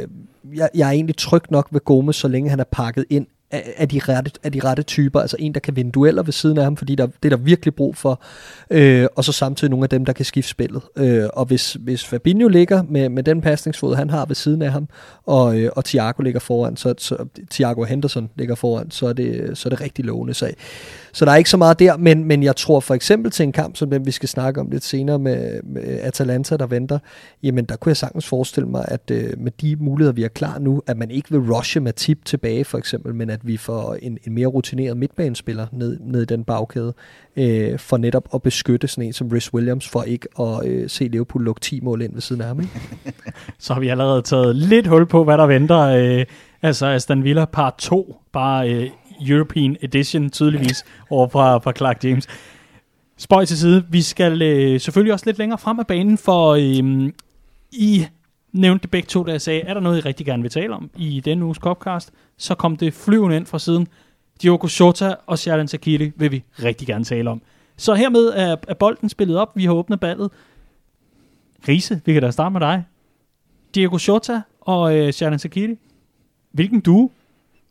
jeg, jeg er egentlig tryg nok ved Gomes, så længe han er pakket ind af, de rette, af de rette typer. Altså en, der kan vinde dueller ved siden af ham, fordi der, det er der virkelig brug for. Øh, og så samtidig nogle af dem, der kan skifte spillet. Øh, og hvis, hvis Fabinho ligger med, med den pasningsfod, han har ved siden af ham, og, øh, og Thiago ligger foran, så, så Thiago Henderson ligger foran, så er det, så er det rigtig lovende. sag. så der er ikke så meget der, men, men jeg tror for eksempel til en kamp, som den vi skal snakke om lidt senere med, med Atalanta, der venter, jamen der kunne jeg sagtens forestille mig, at øh, med de muligheder, vi har klar nu, at man ikke vil rushe med tip tilbage for eksempel, men at vi får en, en mere rutineret midtbanespiller ned, ned i den bagkæde, øh, for netop at beskytte sådan en som Rhys Williams, for ikke at øh, se Liverpool lukke 10 mål ind ved siden af ham. Ikke? Så har vi allerede taget lidt hul på, hvad der venter. Øh, altså Aston Villa part 2, bare øh, European Edition tydeligvis over fra, fra Clark James. Spøj til side. Vi skal øh, selvfølgelig også lidt længere frem af banen, for øh, I nævnte det begge to, da jeg sagde, er der noget, I rigtig gerne vil tale om i denne uges Copcast, så kom det flyvende ind fra siden. Diogo Jota og Sharon Sakiri vil vi rigtig gerne tale om. Så hermed er, er bolden spillet op. Vi har åbnet ballet. Riese, vi kan da starte med dig. Diego Jota og øh, Sharon Sakiri. Hvilken du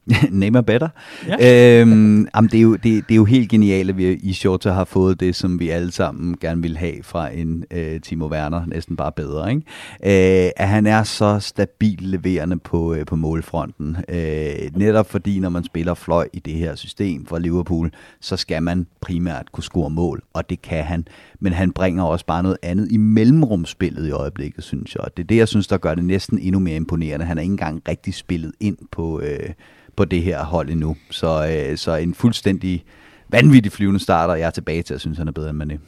Name better. Ja. Øhm, jamen, det, er jo, det, det er jo helt genialt, at vi i Shorter har fået det, som vi alle sammen gerne vil have fra en øh, Timo Werner, næsten bare bedre. Ikke? Øh, at han er så stabil leverende på, øh, på målfronten. Øh, netop fordi, når man spiller fløj i det her system for Liverpool, så skal man primært kunne score mål, og det kan han. Men han bringer også bare noget andet i mellemrumspillet i øjeblikket, synes jeg. Det er det, jeg synes, der gør det næsten endnu mere imponerende. Han er ikke engang rigtig spillet ind på... Øh, på det her hold endnu. Så, øh, så en fuldstændig vanvittig flyvende starter, jeg er tilbage til at synes, han er bedre end Mané.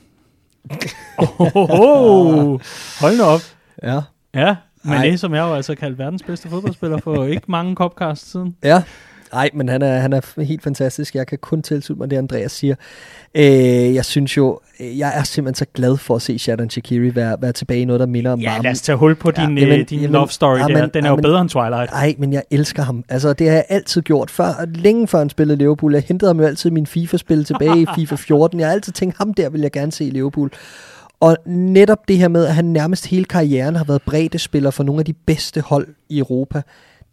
oh, oh, oh. Hold nu op. Ja. Ja, Mané, som jeg jo altså kaldt verdens bedste fodboldspiller for ikke mange copcast siden. Ja, Nej, men han er, han er helt fantastisk. Jeg kan kun tilslutte mig det, Andreas siger. Øh, jeg synes jo, øh, jeg er simpelthen så glad for at se Shadon Shakiri være, være tilbage i noget, der minder om Ja, lad os tage hul på din, ja, jamen, din jamen, love story jamen, der. Den er jamen, jo bedre end Twilight. Nej, men jeg elsker ham. Altså, det har jeg altid gjort. Før, længe før han spillede Liverpool. Jeg hentede ham jo altid min FIFA-spil tilbage i FIFA 14. Jeg har altid tænkt, ham der vil jeg gerne se i Liverpool. Og netop det her med, at han nærmest hele karrieren har været breddespiller for nogle af de bedste hold i Europa,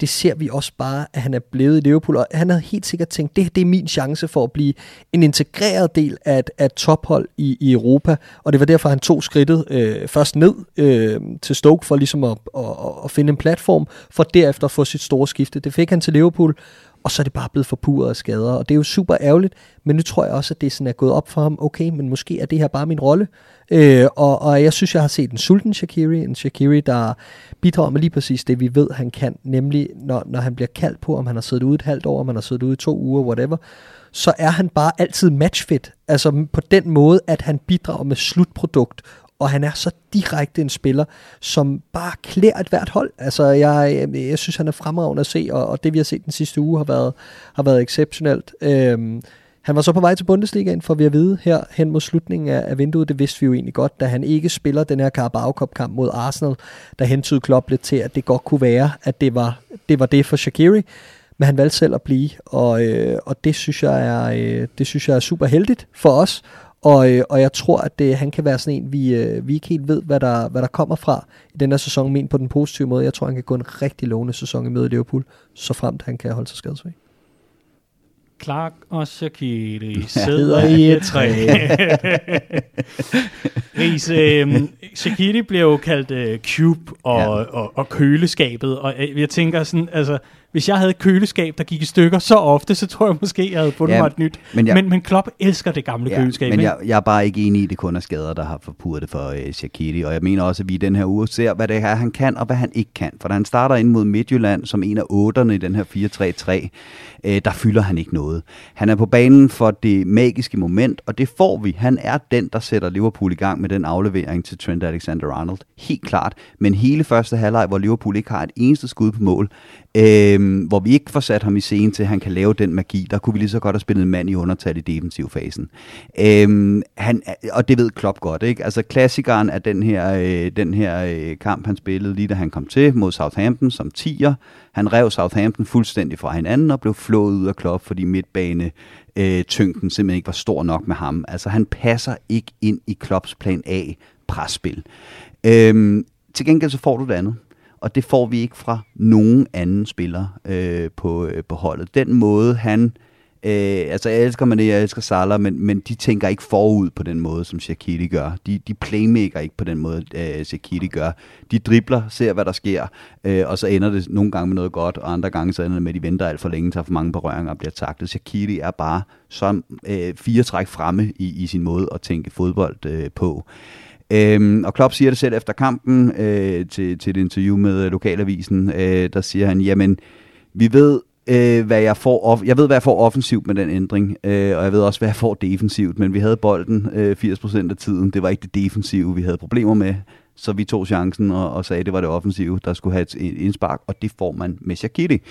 det ser vi også bare, at han er blevet i Liverpool, og han havde helt sikkert tænkt, det, det er min chance for at blive en integreret del af et, af et tophold i, i Europa, og det var derfor, han tog skridtet øh, først ned øh, til Stoke for ligesom at, at, at finde en platform, for derefter at få sit store skifte. Det fik han til Liverpool, og så er det bare blevet forpuret af skader, og det er jo super ærgerligt, men nu tror jeg også, at det sådan er gået op for ham, okay, men måske er det her bare min rolle, øh, og, og jeg synes, jeg har set en sulten Shakiri, en Shakiri, der bidrager med lige præcis det, vi ved, han kan, nemlig når, når han bliver kaldt på, om han har siddet ude et halvt år, om han har siddet ude i to uger, whatever, så er han bare altid matchfit, altså på den måde, at han bidrager med slutprodukt, og han er så direkte en spiller, som bare klæder et hvert hold. Altså, jeg, jeg, synes, han er fremragende at se, og, og det vi har set den sidste uge har været, har været exceptionelt. Øhm, han var så på vej til Bundesligaen, for vi at vide her hen mod slutningen af, af vinduet. Det vidste vi jo egentlig godt, da han ikke spiller den her Carabao Cup kamp mod Arsenal, der hentede Klopp lidt til, at det godt kunne være, at det var det, var det for Shakiri Men han valgte selv at blive, og, øh, og det, synes jeg er, øh, det synes jeg er super heldigt for os, og, øh, og jeg tror, at det, han kan være sådan en, vi, øh, vi ikke helt ved, hvad der, hvad der kommer fra i den her sæson, men på den positive måde. Jeg tror, han kan gå en rigtig lovende sæson i møde Liverpool, så fremt han kan holde sig skadesfri. Clark og Shakiri sidder i et træ. Ries, øh, Shakiri bliver jo kaldt øh, Cube og, ja. og, og køleskabet, og øh, jeg tænker sådan, altså, hvis jeg havde et køleskab, der gik i stykker så ofte, så tror jeg måske, jeg havde fundet Ja, mig et nyt. men jeg- men, men Klopp elsker det gamle Ja, køleskab. men ikke? jeg, jeg er bare ikke enig i, at det kun er skader, der har forpurret det for øh, Shaqiri. Og jeg mener også, at vi i den her uge ser, hvad det er, han kan og hvad han ikke kan. For da han starter ind mod Midtjylland som en af otterne i den her 4-3-3, øh, der fylder han ikke noget. Han er på banen for det magiske moment, og det får vi. Han er den, der sætter Liverpool i gang med den aflevering til Trent Alexander-Arnold. Helt klart. Men hele første halvleg, hvor Liverpool ikke har et eneste skud på mål, øh, hvor vi ikke får sat ham i scenen til, at han kan lave den magi, der kunne vi lige så godt have spillet en mand i undertal i defensivfasen. Øh, han, og det ved Klopp godt, ikke? Altså klassikeren af den her, øh, den her øh, kamp, han spillede lige da han kom til mod Southampton som 10'er. Han rev Southampton fuldstændig fra hinanden og blev flået ud af Klopp, fordi midtbane øh, tyngden simpelthen ikke var stor nok med ham. Altså han passer ikke ind i Klopps plan A presspil. Øhm, til gengæld så får du det andet. Og det får vi ikke fra nogen anden spiller øh, på, øh, på holdet. Den måde han... Øh, altså jeg elsker Mané, jeg elsker Salah, men, men de tænker ikke forud på den måde, som Shaqiri gør. De, de playmaker ikke på den måde, øh, Shaqiri gør. De dribler, ser hvad der sker, øh, og så ender det nogle gange med noget godt, og andre gange så ender det med, at de venter alt for længe, tager for mange berøringer og bliver taklet. Shaqiri er bare så øh, fire træk fremme i, i sin måde at tænke fodbold øh, på. Øhm, og Klopp siger det selv efter kampen øh, til, til et interview med øh, Lokalavisen. Øh, der siger han, jamen, vi ved, øh, hvad jeg får off- jeg ved, hvad jeg får offensivt med den ændring, øh, og jeg ved også, hvad jeg får defensivt, men vi havde bolden øh, 80% af tiden. Det var ikke det defensive, vi havde problemer med. Så vi tog chancen og, og sagde, at det var det offensive, der skulle have et et indspark, og det får man med Shaqiri.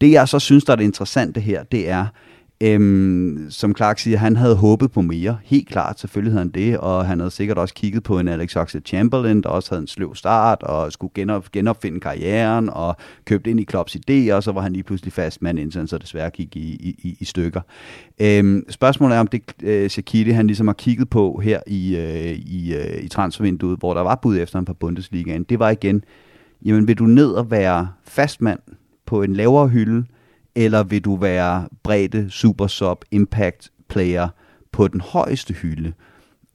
Det jeg så synes, der er det interessante her, det er, Øhm, som Clark siger, han havde håbet på mere. Helt klart, selvfølgelig havde han det, og han havde sikkert også kigget på en Alex Oxlade-Chamberlain, der også havde en sløv start, og skulle genop, genopfinde karrieren, og købte ind i Klopps idé, og så var han lige pludselig fast mand, indtil han så desværre gik i, i, i, i stykker. Øhm, spørgsmålet er, om det øh, Shaqiri, han ligesom har kigget på her i, øh, i, øh, i transfervinduet, hvor der var bud efter ham på Bundesligaen, det var igen, jamen vil du ned og være fastmand på en lavere hylde, eller vil du være bredde, super sub, impact player på den højeste hylde?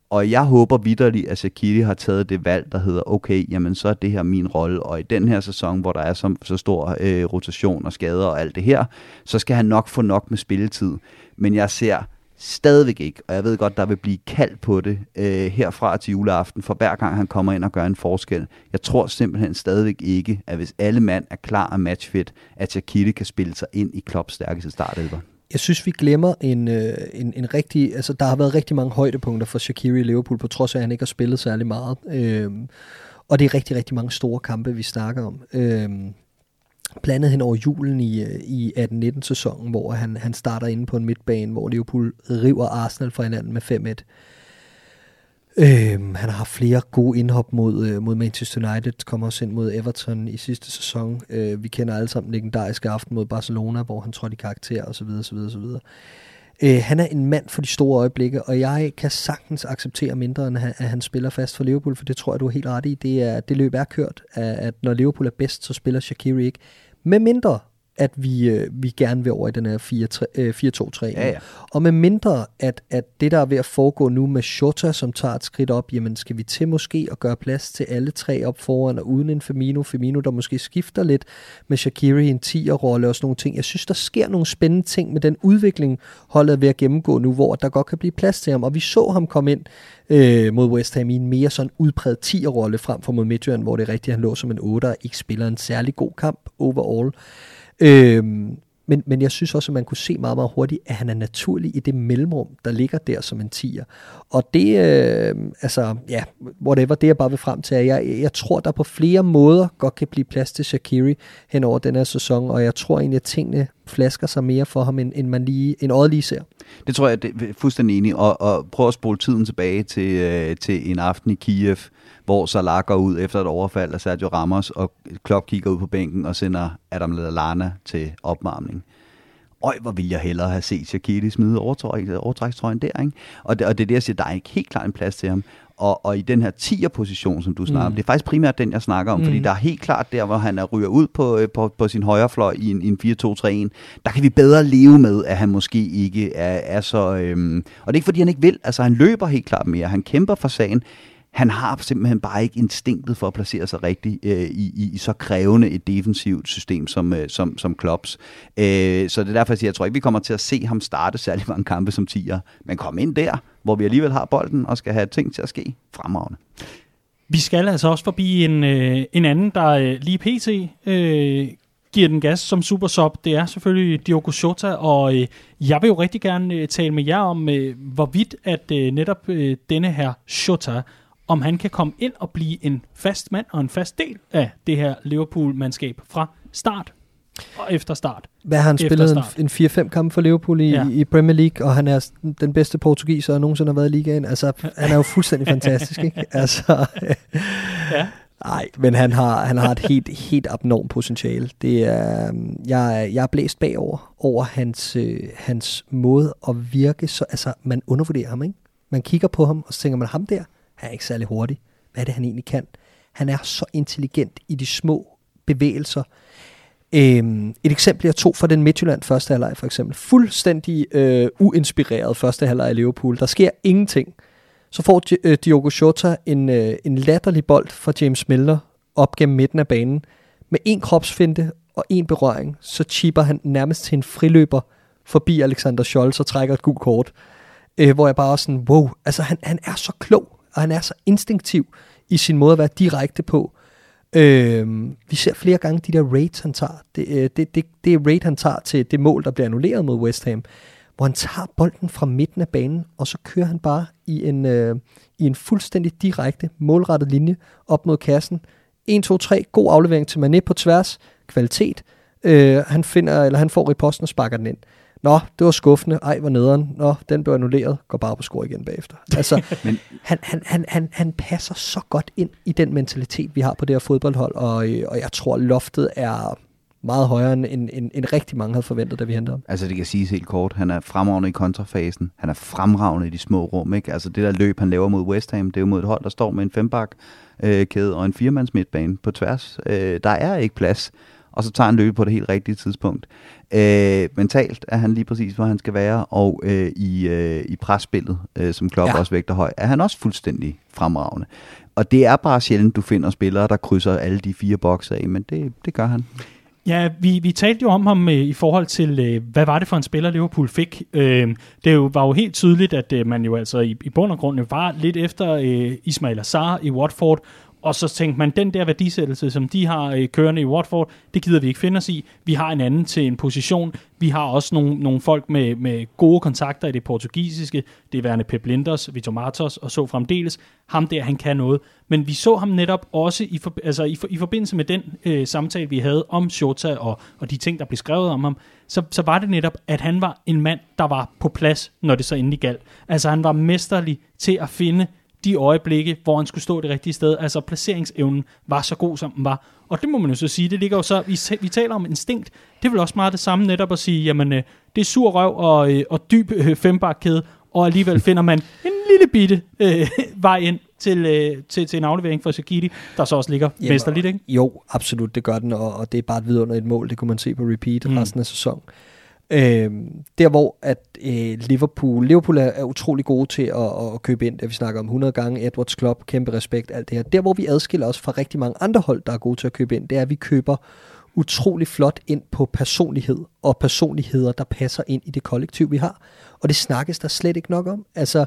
Og jeg håber vidderligt, at Shaqiri har taget det valg, der hedder, okay, jamen så er det her min rolle, og i den her sæson, hvor der er så, så stor øh, rotation og skader og alt det her, så skal han nok få nok med spilletid. Men jeg ser stadigvæk ikke, og jeg ved godt, der vil blive kaldt på det øh, herfra til juleaften, for hver gang han kommer ind og gør en forskel. Jeg tror simpelthen stadigvæk ikke, at hvis alle mand er klar og matchfit, at Shaquille kan spille sig ind i Klopps stærkeste startelver. Jeg synes, vi glemmer en, øh, en, en rigtig... Altså, der har været rigtig mange højdepunkter for Shaqiri i Liverpool, på trods af, at han ikke har spillet særlig meget. Øhm, og det er rigtig, rigtig mange store kampe, vi snakker om. Øhm, blandt andet hen over julen i, øh, i 18-19 sæsonen, hvor han, han starter inde på en midtbane, hvor Liverpool river Arsenal fra hinanden med 5-1. Øhm, han har haft flere gode indhop mod, øh, mod Manchester United, kommer også ind mod Everton i sidste sæson. Øh, vi kender alle sammen den legendariske aften mod Barcelona, hvor han trådte i karakter osv. osv., osv. Øh, han er en mand for de store øjeblikke, og jeg kan sagtens acceptere mindre, end at han spiller fast for Liverpool, for det tror jeg, du er helt ret i. Det, er, det løb er kørt, at når Liverpool er bedst, så spiller Shaqiri ikke. Med mindre, at vi, øh, vi gerne vil over i den her 4-2-3. Ja, ja. Og med mindre, at, at det, der er ved at foregå nu med Shota, som tager et skridt op, jamen skal vi til måske at gøre plads til alle tre op foran, og uden en Firmino, Firmino, der måske skifter lidt med Shaqiri i en 10'er-rolle og sådan nogle ting. Jeg synes, der sker nogle spændende ting med den udvikling, holdet er ved at gennemgå nu, hvor der godt kan blive plads til ham. Og vi så ham komme ind øh, mod West Ham i en mere sådan udpræget 10'er-rolle frem for mod Midtjylland, hvor det er rigtigt, han lå som en 8'er og ikke spiller en særlig god kamp overall. Øhm, men, men jeg synes også, at man kunne se meget, meget hurtigt, at han er naturlig i det mellemrum, der ligger der som en tiger. Og det, øh, altså, ja, whatever, det jeg bare vil frem til, er, jeg, jeg tror, der på flere måder godt kan blive plads til Shaqiri hen over den her sæson, og jeg tror egentlig, at tingene flasker sig mere for ham, end, end man lige, en øjet lige ser. Det tror jeg, det er fuldstændig enig. Og, og prøv at spole tiden tilbage til, øh, til en aften i Kiev, hvor Salah går ud efter et overfald af Sergio Ramos, og Klopp kigger ud på bænken og sender Adam Lallana til opvarmning. Øj, hvor vil jeg hellere have set Shaqiri smide overtræk, overtrækstrøjen der, ikke? Og det, og det er det, jeg siger, der er ikke helt klart en plads til ham. Og, og i den her 10'er-position, som du snakker om, Mm. det er faktisk primært den, jeg snakker om, mm. fordi Mm. der er helt klart der, hvor han er ryger ud på, øh, på, på sin højre fløj i en, i en 4-2-3-1, der kan vi bedre leve med, at han måske ikke er, er så... Øhm, og det er ikke, fordi han ikke vil. Altså, han løber helt klart mere. Han kæmper for sagen han har simpelthen bare ikke instinktet for at placere sig rigtigt øh, i, i, i så krævende et defensivt system som, øh, som, som Klopps. Øh, så det er derfor, jeg siger, jeg tror ikke, vi kommer til at se ham starte særlig mange kampe som tiger, men kom ind der, hvor vi alligevel har bolden og skal have ting til at ske fremragende. Vi skal altså også forbi en, øh, en anden, der øh, lige pt. Øh, giver den gas som super sub. Det er selvfølgelig Diogo Jota, og øh, jeg vil jo rigtig gerne øh, tale med jer om, øh, hvorvidt at øh, netop øh, denne her Jota, om han kan komme ind og blive en fast mand og en fast del af det her Liverpool-mandskab fra start og efter start. Hvad har han Efter spillet? start. En, en 4-5 kampe for Liverpool i, Ja. i Premier League, og han er den bedste portugiser, der nogensinde har været i ligaen. Altså, han er jo fuldstændig fantastisk, ikke? Altså, Ja. Nej, men han har, han har et helt, helt abnormt potentiale. Det er, jeg, jeg er blæst bagover over hans, øh, hans måde at virke. Så, altså, man undervurderer ham, ikke? Man kigger på ham, og så tænker man, ham der, han er ikke særlig hurtig. Hvad er det, han egentlig kan? Han er så intelligent i de små bevægelser. Øhm, et eksempel, jeg tog fra den Midtjylland første halvleg for eksempel. Fuldstændig øh, uinspireret første halvleg i Liverpool. Der sker ingenting. Så får Di- øh, Diogo Jota en, øh, en latterlig bold fra James Milner op gennem midten af banen. Med en kropsfinte og en berøring, så chipper han nærmest til en friløber forbi Alexander Scholz og trækker et gult kort. Øh, hvor jeg bare er sådan, wow, altså han, han er så klog, og han er så instinktiv i sin måde at være direkte på. Øh, vi ser flere gange de der raids, han tager. Det, øh, det, det, det er raid, han tager til det mål, der bliver annulleret mod West Ham, hvor han tager bolden fra midten af banen, og så kører han bare i en, øh, i en fuldstændig direkte, målrettet linje op mod kassen. 1, 2, 3, god aflevering til Mané på tværs, kvalitet. Øh, han, finder, eller han får riposten og sparker den ind. Nå, det var skuffende. Ej, hvor nederen. Nå, den blev annulleret. Går bare på score igen bagefter. Altså, Men- han, han, han, han, han passer så godt ind i den mentalitet, vi har på det her fodboldhold, og, øh, og jeg tror, loftet er meget højere, end, end, end, end rigtig mange havde forventet, da vi hentede ham. Altså det kan siges helt kort, han er fremragende i kontrafasen, han er fremragende i de små rum, ikke? Altså det der løb, han laver mod West Ham, det er jo mod et hold, der står med en fembak øh, kæde og en firemands midtbane på tværs. Øh, der er ikke plads, og så tager han løbet på det helt rigtige tidspunkt. Øh, mentalt er han lige præcis, hvor han skal være, og øh, i, øh, i presspillet, øh, som Klopp Ja. også vægter høj, er han også fuldstændig fremragende. Og det er bare sjældent, du finder spillere, der krydser alle de fire bokse af, men det, det gør han. Ja, vi, vi talte jo om ham øh, i forhold til, øh, hvad var det for en spiller, Liverpool fik. Øh, det jo, var jo helt tydeligt, at øh, man jo altså i, i bund og grund var lidt efter øh, Ismail Assar i Watford, og så tænkte man, den der værdisættelse, som de har øh, kørende i Watford, det gider vi ikke finde os i. Vi har en anden til en position. Vi har også nogle, nogle folk med, med gode kontakter i det portugisiske. Det er værende Pep Linders, Vitor Martos og så fremdeles. Ham der, han kan noget. Men vi så ham netop også i, for, altså i, for, i forbindelse med den øh, samtale, vi havde om Shota og, og de ting, der blev skrevet om ham, så, så var det netop, at han var en mand, der var på plads, når det så endelig galt. Altså han var mesterlig til at finde de øjeblikke, hvor han skulle stå det rigtige sted. Altså placeringsevnen var så god, som den var. Og det må man jo så sige, det ligger jo så, vi, vi taler om instinkt, det er vel også meget det samme netop at sige, jamen øh, det er sur røv og, øh, og dyb øh, fembakkæde, og alligevel finder man en lille bitte øh, vej ind til, øh, til, til en aflevering for Sakiti, der så også ligger Jamen, mesterligt, ikke? Jo, absolut, det gør den, og, og det er bare et vidunderligt mål, det kunne man se på repeat mm. resten af sæsonen. Øh, der hvor at øh, Liverpool, Liverpool er, er utrolig gode til at, at købe ind, det vi snakker om 100 gange, Edwards Klopp, kæmpe respekt, alt det her. Der hvor vi adskiller os fra rigtig mange andre hold, der er gode til at købe ind, det er, at vi køber utrolig flot ind på personlighed, og personligheder, der passer ind i det kollektiv, vi har. Og det snakkes der slet ikke nok om. Altså,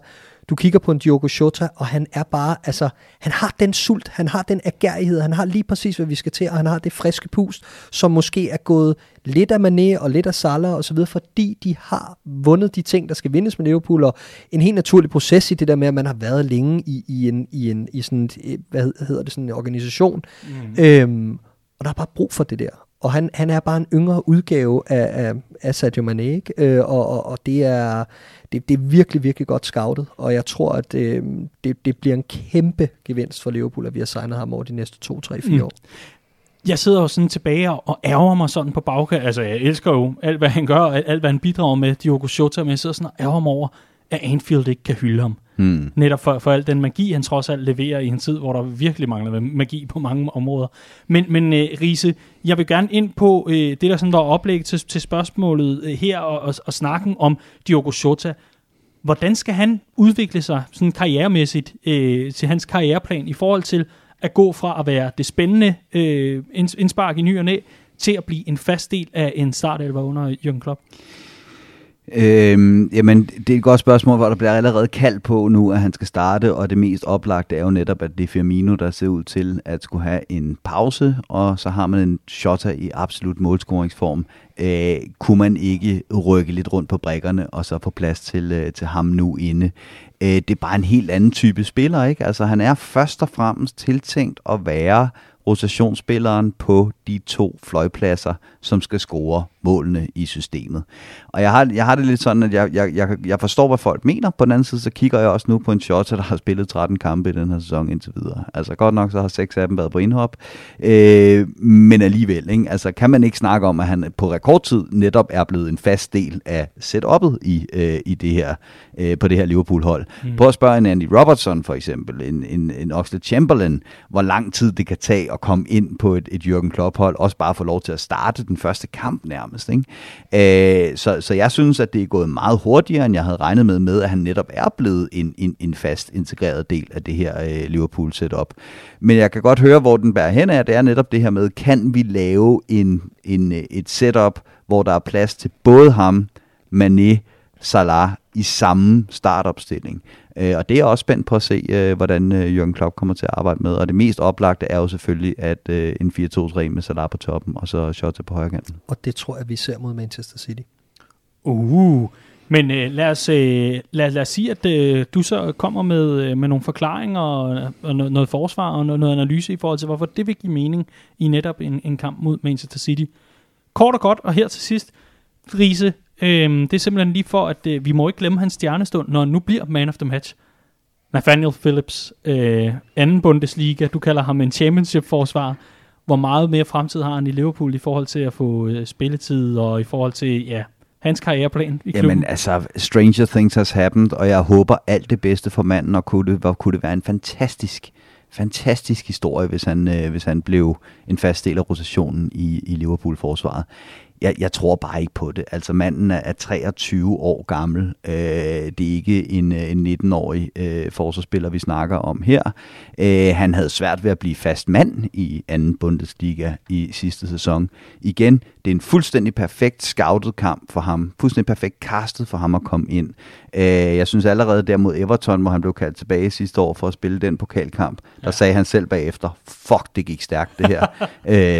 du kigger på en Diogo Jota, og han er bare, altså, han har den sult, han har den agerighed, han har lige præcis, hvad vi skal til, og han har det friske pust, som måske er gået lidt af Mané og lidt af Salah og så videre, fordi de har vundet de ting, der skal vindes med Liverpool, og en helt naturlig proces i det der med, at man har været længe i, i, en, i, en, i sådan, et, hvad hedder det, sådan en organisation, mm. øhm, og der er bare brug for det der. Og han, han er bare en yngre udgave af, af, af Sadio Mane, ikke? Øh, og, og, og det, er, det, det er virkelig, virkelig godt scoutet. Og jeg tror, at øh, det, det bliver en kæmpe gevinst for Liverpool, at vi har signet ham over de næste 2, 3, 4 Mm. år. Jeg sidder jo sådan tilbage og, ærger mig sådan på bagkant. Altså, jeg elsker jo alt, hvad han gør, alt, hvad han bidrager med, Diogo Jota, men jeg sidder sådan og ærger mig over, at Anfield ikke kan hylde ham. Hmm. Netop for, for al den magi, han trods alt leverer i en tid, hvor der virkelig mangler magi på mange områder. Men, men uh, Riese, jeg vil gerne ind på uh, det, der sådan var oplæg til, til spørgsmålet uh, her, og, og, og snakken om Diogo Jota. hvordan skal han udvikle sig sådan karrieremæssigt øh, til hans karriereplan i forhold til at gå fra at være det spændende øh, indspark i ny og næ, til at blive en fast del af en startelver under Jürgen Klopp? Øhm, jamen, det er et godt spørgsmål, hvor der bliver allerede kaldt på nu, at han skal starte, og det mest oplagte er jo netop, at det er Firmino, der ser ud til at skulle have en pause, og så har man en Shota i absolut målscoringsform. Øh, kunne man ikke rykke lidt rundt på brækkerne, og så få plads til, øh, til ham nu inde? Øh, det er bare en helt anden type spiller, ikke? Altså, han er først og fremmest tiltænkt at være rotationsspilleren på de to fløjpladser, som skal score målene i systemet. Og jeg har, jeg har det lidt sådan, at jeg, jeg, jeg, jeg forstår, hvad folk mener. På den anden side, så kigger jeg også nu på en shot, der har spillet 13 kampe i den her sæson indtil videre. Altså godt nok, så har seks af dem været på indhop. Øh, men alligevel, ikke? Altså, kan man ikke snakke om, at han på rekordtid netop er blevet en fast del af setup'et i, øh, i det her, øh, på det her Liverpool-hold. Mm. På at spørge en Andy Robertson for eksempel, en, en, en Oxlade Chamberlain, hvor lang tid det kan tage at komme ind på et, et Jürgen Klopp-hold, også bare få lov til at starte den første kamp nærmest. Ikke? Øh, så, så jeg synes, at det er gået meget hurtigere, end jeg havde regnet med, med at han netop er blevet en, en, en fast integreret del af det her øh, Liverpool-setup. Men jeg kan godt høre, hvor den bærer hen af. Det er netop det her med, kan vi lave en, en, øh, et setup, hvor der er plads til både ham, Mané, Salah i samme startopstilling. Øh, og det er jeg også spændt på at se, øh, hvordan øh, Jørgen Klopp kommer til at arbejde med. Og det mest oplagte er jo selvfølgelig, at øh, en 4-2-3 med Salah på toppen, og så Shota på højre kanten. Og det tror jeg, vi ser mod Manchester City. Uh, men øh, lad, os, øh, lad, lad os sige, at øh, du så kommer med, øh, med nogle forklaringer og, og noget, noget forsvar og noget, noget analyse i forhold til, hvorfor det vil give mening i netop en, en kamp mod Manchester City. Kort og godt, og her til sidst, Riese, øh, det er simpelthen lige for, at øh, vi må ikke glemme hans stjernestund, når han nu bliver man of the match. Nathaniel Phillips, øh, anden Bundesliga, du kalder ham en championship-forsvar. Hvor meget mere fremtid har han i Liverpool i forhold til at få øh, spilletid og i forhold til ja, hans karriereplan i klubben? Jamen altså, stranger things has happened, og jeg håber alt det bedste for manden, og kunne det, kunne det være en fantastisk fantastisk historie, hvis han, øh, hvis han blev en fast del af rotationen i, i Liverpool-forsvaret jeg, jeg tror bare ikke på det. Altså manden er 23 år gammel. Øh, det er ikke en, øh, en 19-årig øh, forsvarsspiller, vi snakker om her. Øh, han havde svært ved at blive fast mand i anden Bundesliga i sidste sæson. Igen, det er en fuldstændig perfekt scoutet kamp for ham. Fuldstændig perfekt castet for ham at komme ind. Øh, jeg synes allerede der mod Everton, hvor han blev kaldt tilbage sidste år for at spille den pokalkamp, ja. der sagde han selv bagefter, fuck, det gik stærkt det her.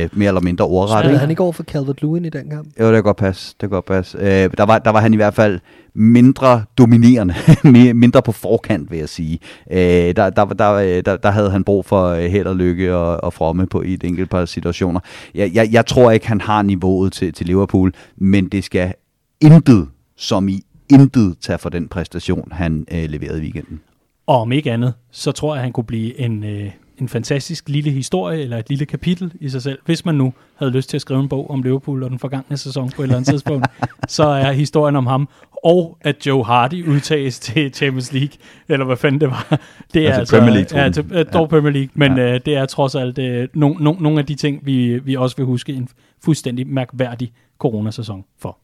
øh, mere eller mindre ordret. Spillede han ikke over for Calvert-Lewin i den kamp? Jo, det kan godt passe. Det kan godt passe. Øh, der, var, der var han i hvert fald mindre dominerende, mindre på forkant, vil jeg sige. Øh, der, der, der, der, der havde han brug for øh, held og lykke og, og fromme på i et enkelt par situationer. Jeg, jeg, jeg tror ikke, han har niveauet til, til Liverpool, men det skal intet, som i intet, tage for den præstation, han øh, leverede i weekenden. Og om ikke andet, så tror jeg, han kunne blive en, øh, en fantastisk lille historie, eller et lille kapitel i sig selv. Hvis man nu havde lyst til at skrive en bog om Liverpool og den forgangne sæson på et eller andet tidspunkt, så er historien om ham, og at Joe Hardy udtages til Champions League, eller hvad fanden det var. Det er altså, Premier League, ja, til, uh, dog ja. Premier League, men ja. uh, det er trods alt uh, no, no, nogle af de ting, vi, vi også vil huske en fuldstændig mærkværdig coronasæson for.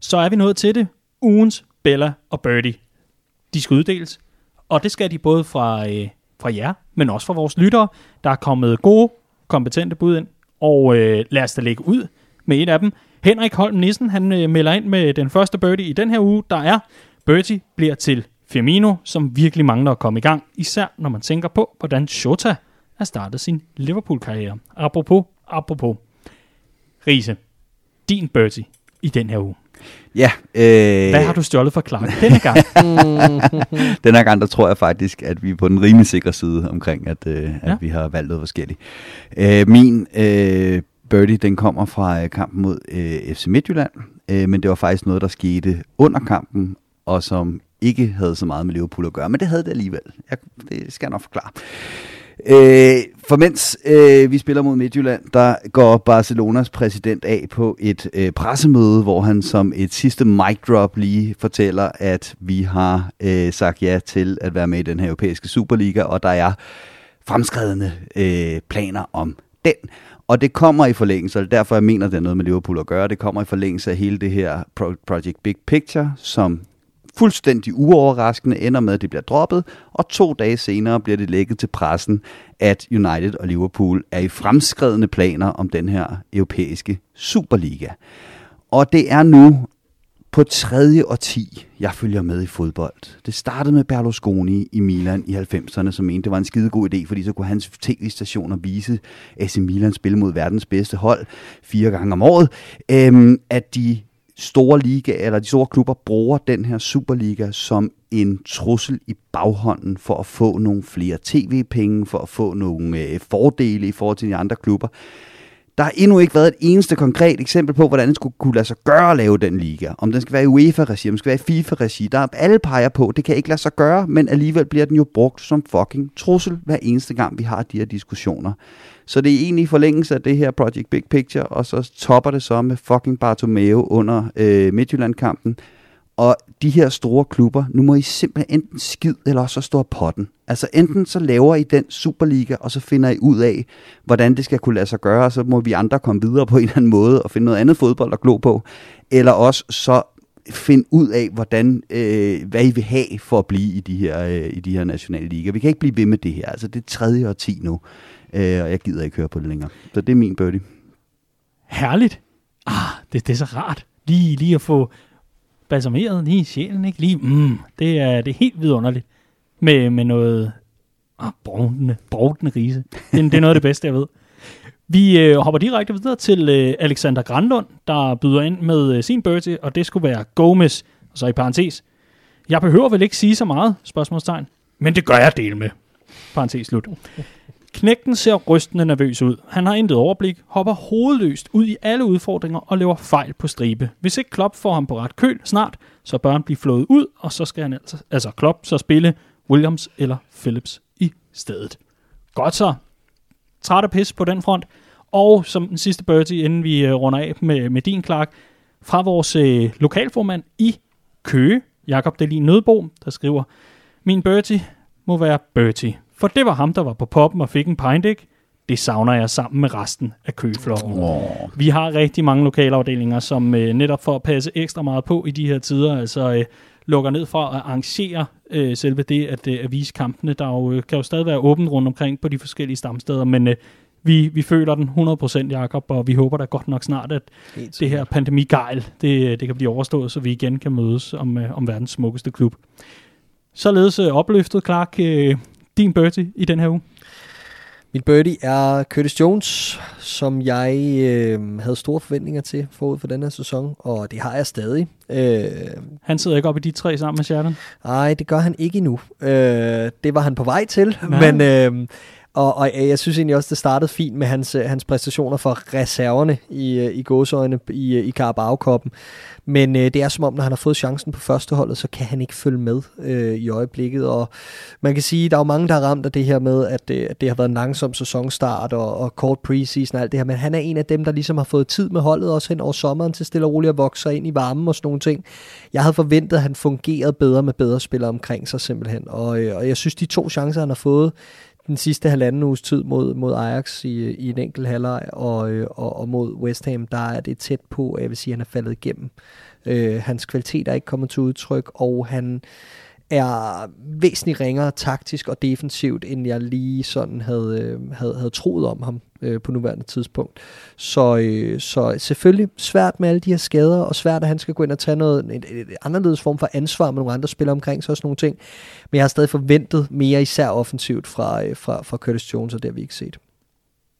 Så er vi nået til det. Ugens Bella og Birdie. De skal uddeles, og det skal de både fra øh, fra jer, men også fra vores lyttere. Der er kommet gode, kompetente bud ind, og øh, lad os da lægge ud med et af dem. Henrik Holm Nissen, han øh, melder ind med den første birdie i den her uge, der er, birdie bliver til Firmino, som virkelig mangler at komme i gang, især når man tænker på, hvordan Shota har startet sin Liverpool-karriere. Apropos, apropos. Riese, din birdie i den her uge. Ja. Øh, Hvad har du stjålet for Clark denne gang? denne gang, der tror jeg faktisk, at vi er på den rimelig sikre side omkring, at, øh, at ja. vi har valgt noget forskelligt. Øh, min øh, birdie, den kommer fra øh, kampen mod øh, FC Midtjylland, øh, men det var faktisk noget, der skete under kampen, og som ikke havde så meget med Liverpool at gøre, men det havde det alligevel. Jeg, det skal jeg nok forklare. Øh, for mens øh, vi spiller mod Midtjylland, der går Barcelonas præsident af på et øh, pressemøde, hvor han som et sidste mic drop lige fortæller, at vi har øh, sagt ja til at være med i den her europæiske Superliga, og der er fremskredende øh, planer om den. Og det kommer i forlængelse, og derfor jeg mener, det er noget med Liverpool at gøre, det kommer i forlængelse af hele det her Project Big Picture, som fuldstændig uoverraskende ender med, at det bliver droppet, og to dage senere bliver det lækket til pressen, at United og Liverpool er i fremskredende planer om den her europæiske Superliga. Og det er nu på tredje og ti, jeg følger med i fodbold. Det startede med Berlusconi i Milan i 90'erne, som mente, det var en skide god idé, fordi så kunne hans tv-stationer vise AC Milan spille mod verdens bedste hold fire gange om året. Øhm, at de store liga, eller de store klubber bruger den her Superliga som en trussel i baghånden for at få nogle flere tv-penge, for at få nogle øh, fordele i forhold til de andre klubber. Der har endnu ikke været et eneste konkret eksempel på, hvordan det skulle kunne lade sig gøre at lave den liga. Om den skal være i UEFA-regi, om den skal være i FIFA-regi. Der er alle peger på, det kan ikke lade sig gøre, men alligevel bliver den jo brugt som fucking trussel hver eneste gang, vi har de her diskussioner. Så det er egentlig i forlængelse af det her Project Big Picture, og så topper det så med fucking Bartomeu under øh, Midtjylland-kampen. Og de her store klubber, nu må I simpelthen enten skid, eller så står potten. Altså enten så laver I den Superliga, og så finder I ud af, hvordan det skal kunne lade sig gøre, og så må vi andre komme videre på en eller anden måde, og finde noget andet fodbold at glo på. Eller også så finde ud af, hvordan, øh, hvad I vil have for at blive i de her, øh, i de her nationale liga. Vi kan ikke blive ved med det her. Altså det er tredje og ti nu, øh, og jeg gider ikke høre på det længere. Så det er min birdie. Herligt. Ah, det, det er så rart. Lige, lige at få balsameret lige i sjælen, ikke? Lige, mm, det er, det er helt vidunderligt. Med, med noget ah, brugtende, brugtende rise. Det, det er noget af det bedste, jeg ved. Vi øh, hopper direkte videre til øh, Alexander Grandlund, der byder ind med øh, sin birdie, og det skulle være Gomez, og så i parentes. Jeg behøver vel ikke sige så meget, spørgsmålstegn, men det gør jeg del med. Parentes slut. Knægten ser rystende nervøs ud. Han har intet overblik, hopper hovedløst ud i alle udfordringer og laver fejl på stribe. Hvis ikke Klopp får ham på ret køl snart, så bør han blive flået ud, og så skal han altså, altså Klopp så spille Williams eller Phillips i stedet. Godt så. Træt af pis på den front. Og som den sidste birdie, inden vi uh, runder af med, med din, Clark, fra vores uh, lokalformand i Køge, Jakob Delin Nødbo, der skriver, min birdie må være Bertie. For det var ham, der var på poppen og fik en pindæk. Det savner jeg sammen med resten af køflokken. Oh. Vi har rigtig mange lokalafdelinger, som øh, netop for at passe ekstra meget på i de her tider, altså øh, lukker ned for at arrangere øh, selve det at, øh, at vise kampene. Der jo, øh, kan jo stadig være åbent rundt omkring på de forskellige stamsteder, men øh, vi, vi føler den 100% Jakob, og vi håber da godt nok snart, at det her pandemigejl, det, det kan blive overstået, så vi igen kan mødes om, øh, om verdens smukkeste klub. Således øh, opløftet, Clark, øh, din birdie i den her uge? Min birdie er Curtis Jones, som jeg øh, havde store forventninger til forud for den her sæson, og det har jeg stadig. Øh, han sidder ikke op i de tre sammen med Sheridan? Nej, det gør han ikke endnu. Øh, det var han på vej til, Nej. men... Øh, og, og øh, jeg synes egentlig også, det startede fint med hans, øh, hans præstationer for reserverne i, øh, i gåsøjne i, i Carabao-koppen. Men øh, det er som om, når han har fået chancen på førsteholdet, så kan han ikke følge med øh, i øjeblikket. Og man kan sige, der er jo mange, der har ramt af det her med, at, øh, at det har været en langsom sæsonstart og, og kort preseason og alt det her. Men han er en af dem, der ligesom har fået tid med holdet også hen over sommeren til stille og roligt at vokse ind i varmen og sådan nogle ting. Jeg havde forventet, at han fungerede bedre med bedre spillere omkring sig simpelthen. Og, øh, og jeg synes, de to chancer, han har fået, den sidste halvanden uges tid mod, mod Ajax i, i en enkelt halvleg og, øh, og, og mod West Ham, der er det tæt på, at jeg vil sige, at han er faldet igennem. Øh, hans kvalitet er ikke kommet til udtryk, og han er væsentligt ringere taktisk og defensivt, end jeg lige sådan havde, øh, havde, havde troet om ham øh, på nuværende tidspunkt. Så, øh, så selvfølgelig svært med alle de her skader, og svært, at han skal gå ind og tage noget, en, en, en anderledes form for ansvar med nogle andre spillere omkring sig og sådan nogle ting. Men jeg har stadig forventet mere især offensivt fra, øh, fra, fra Curtis Jones, og det har vi ikke set.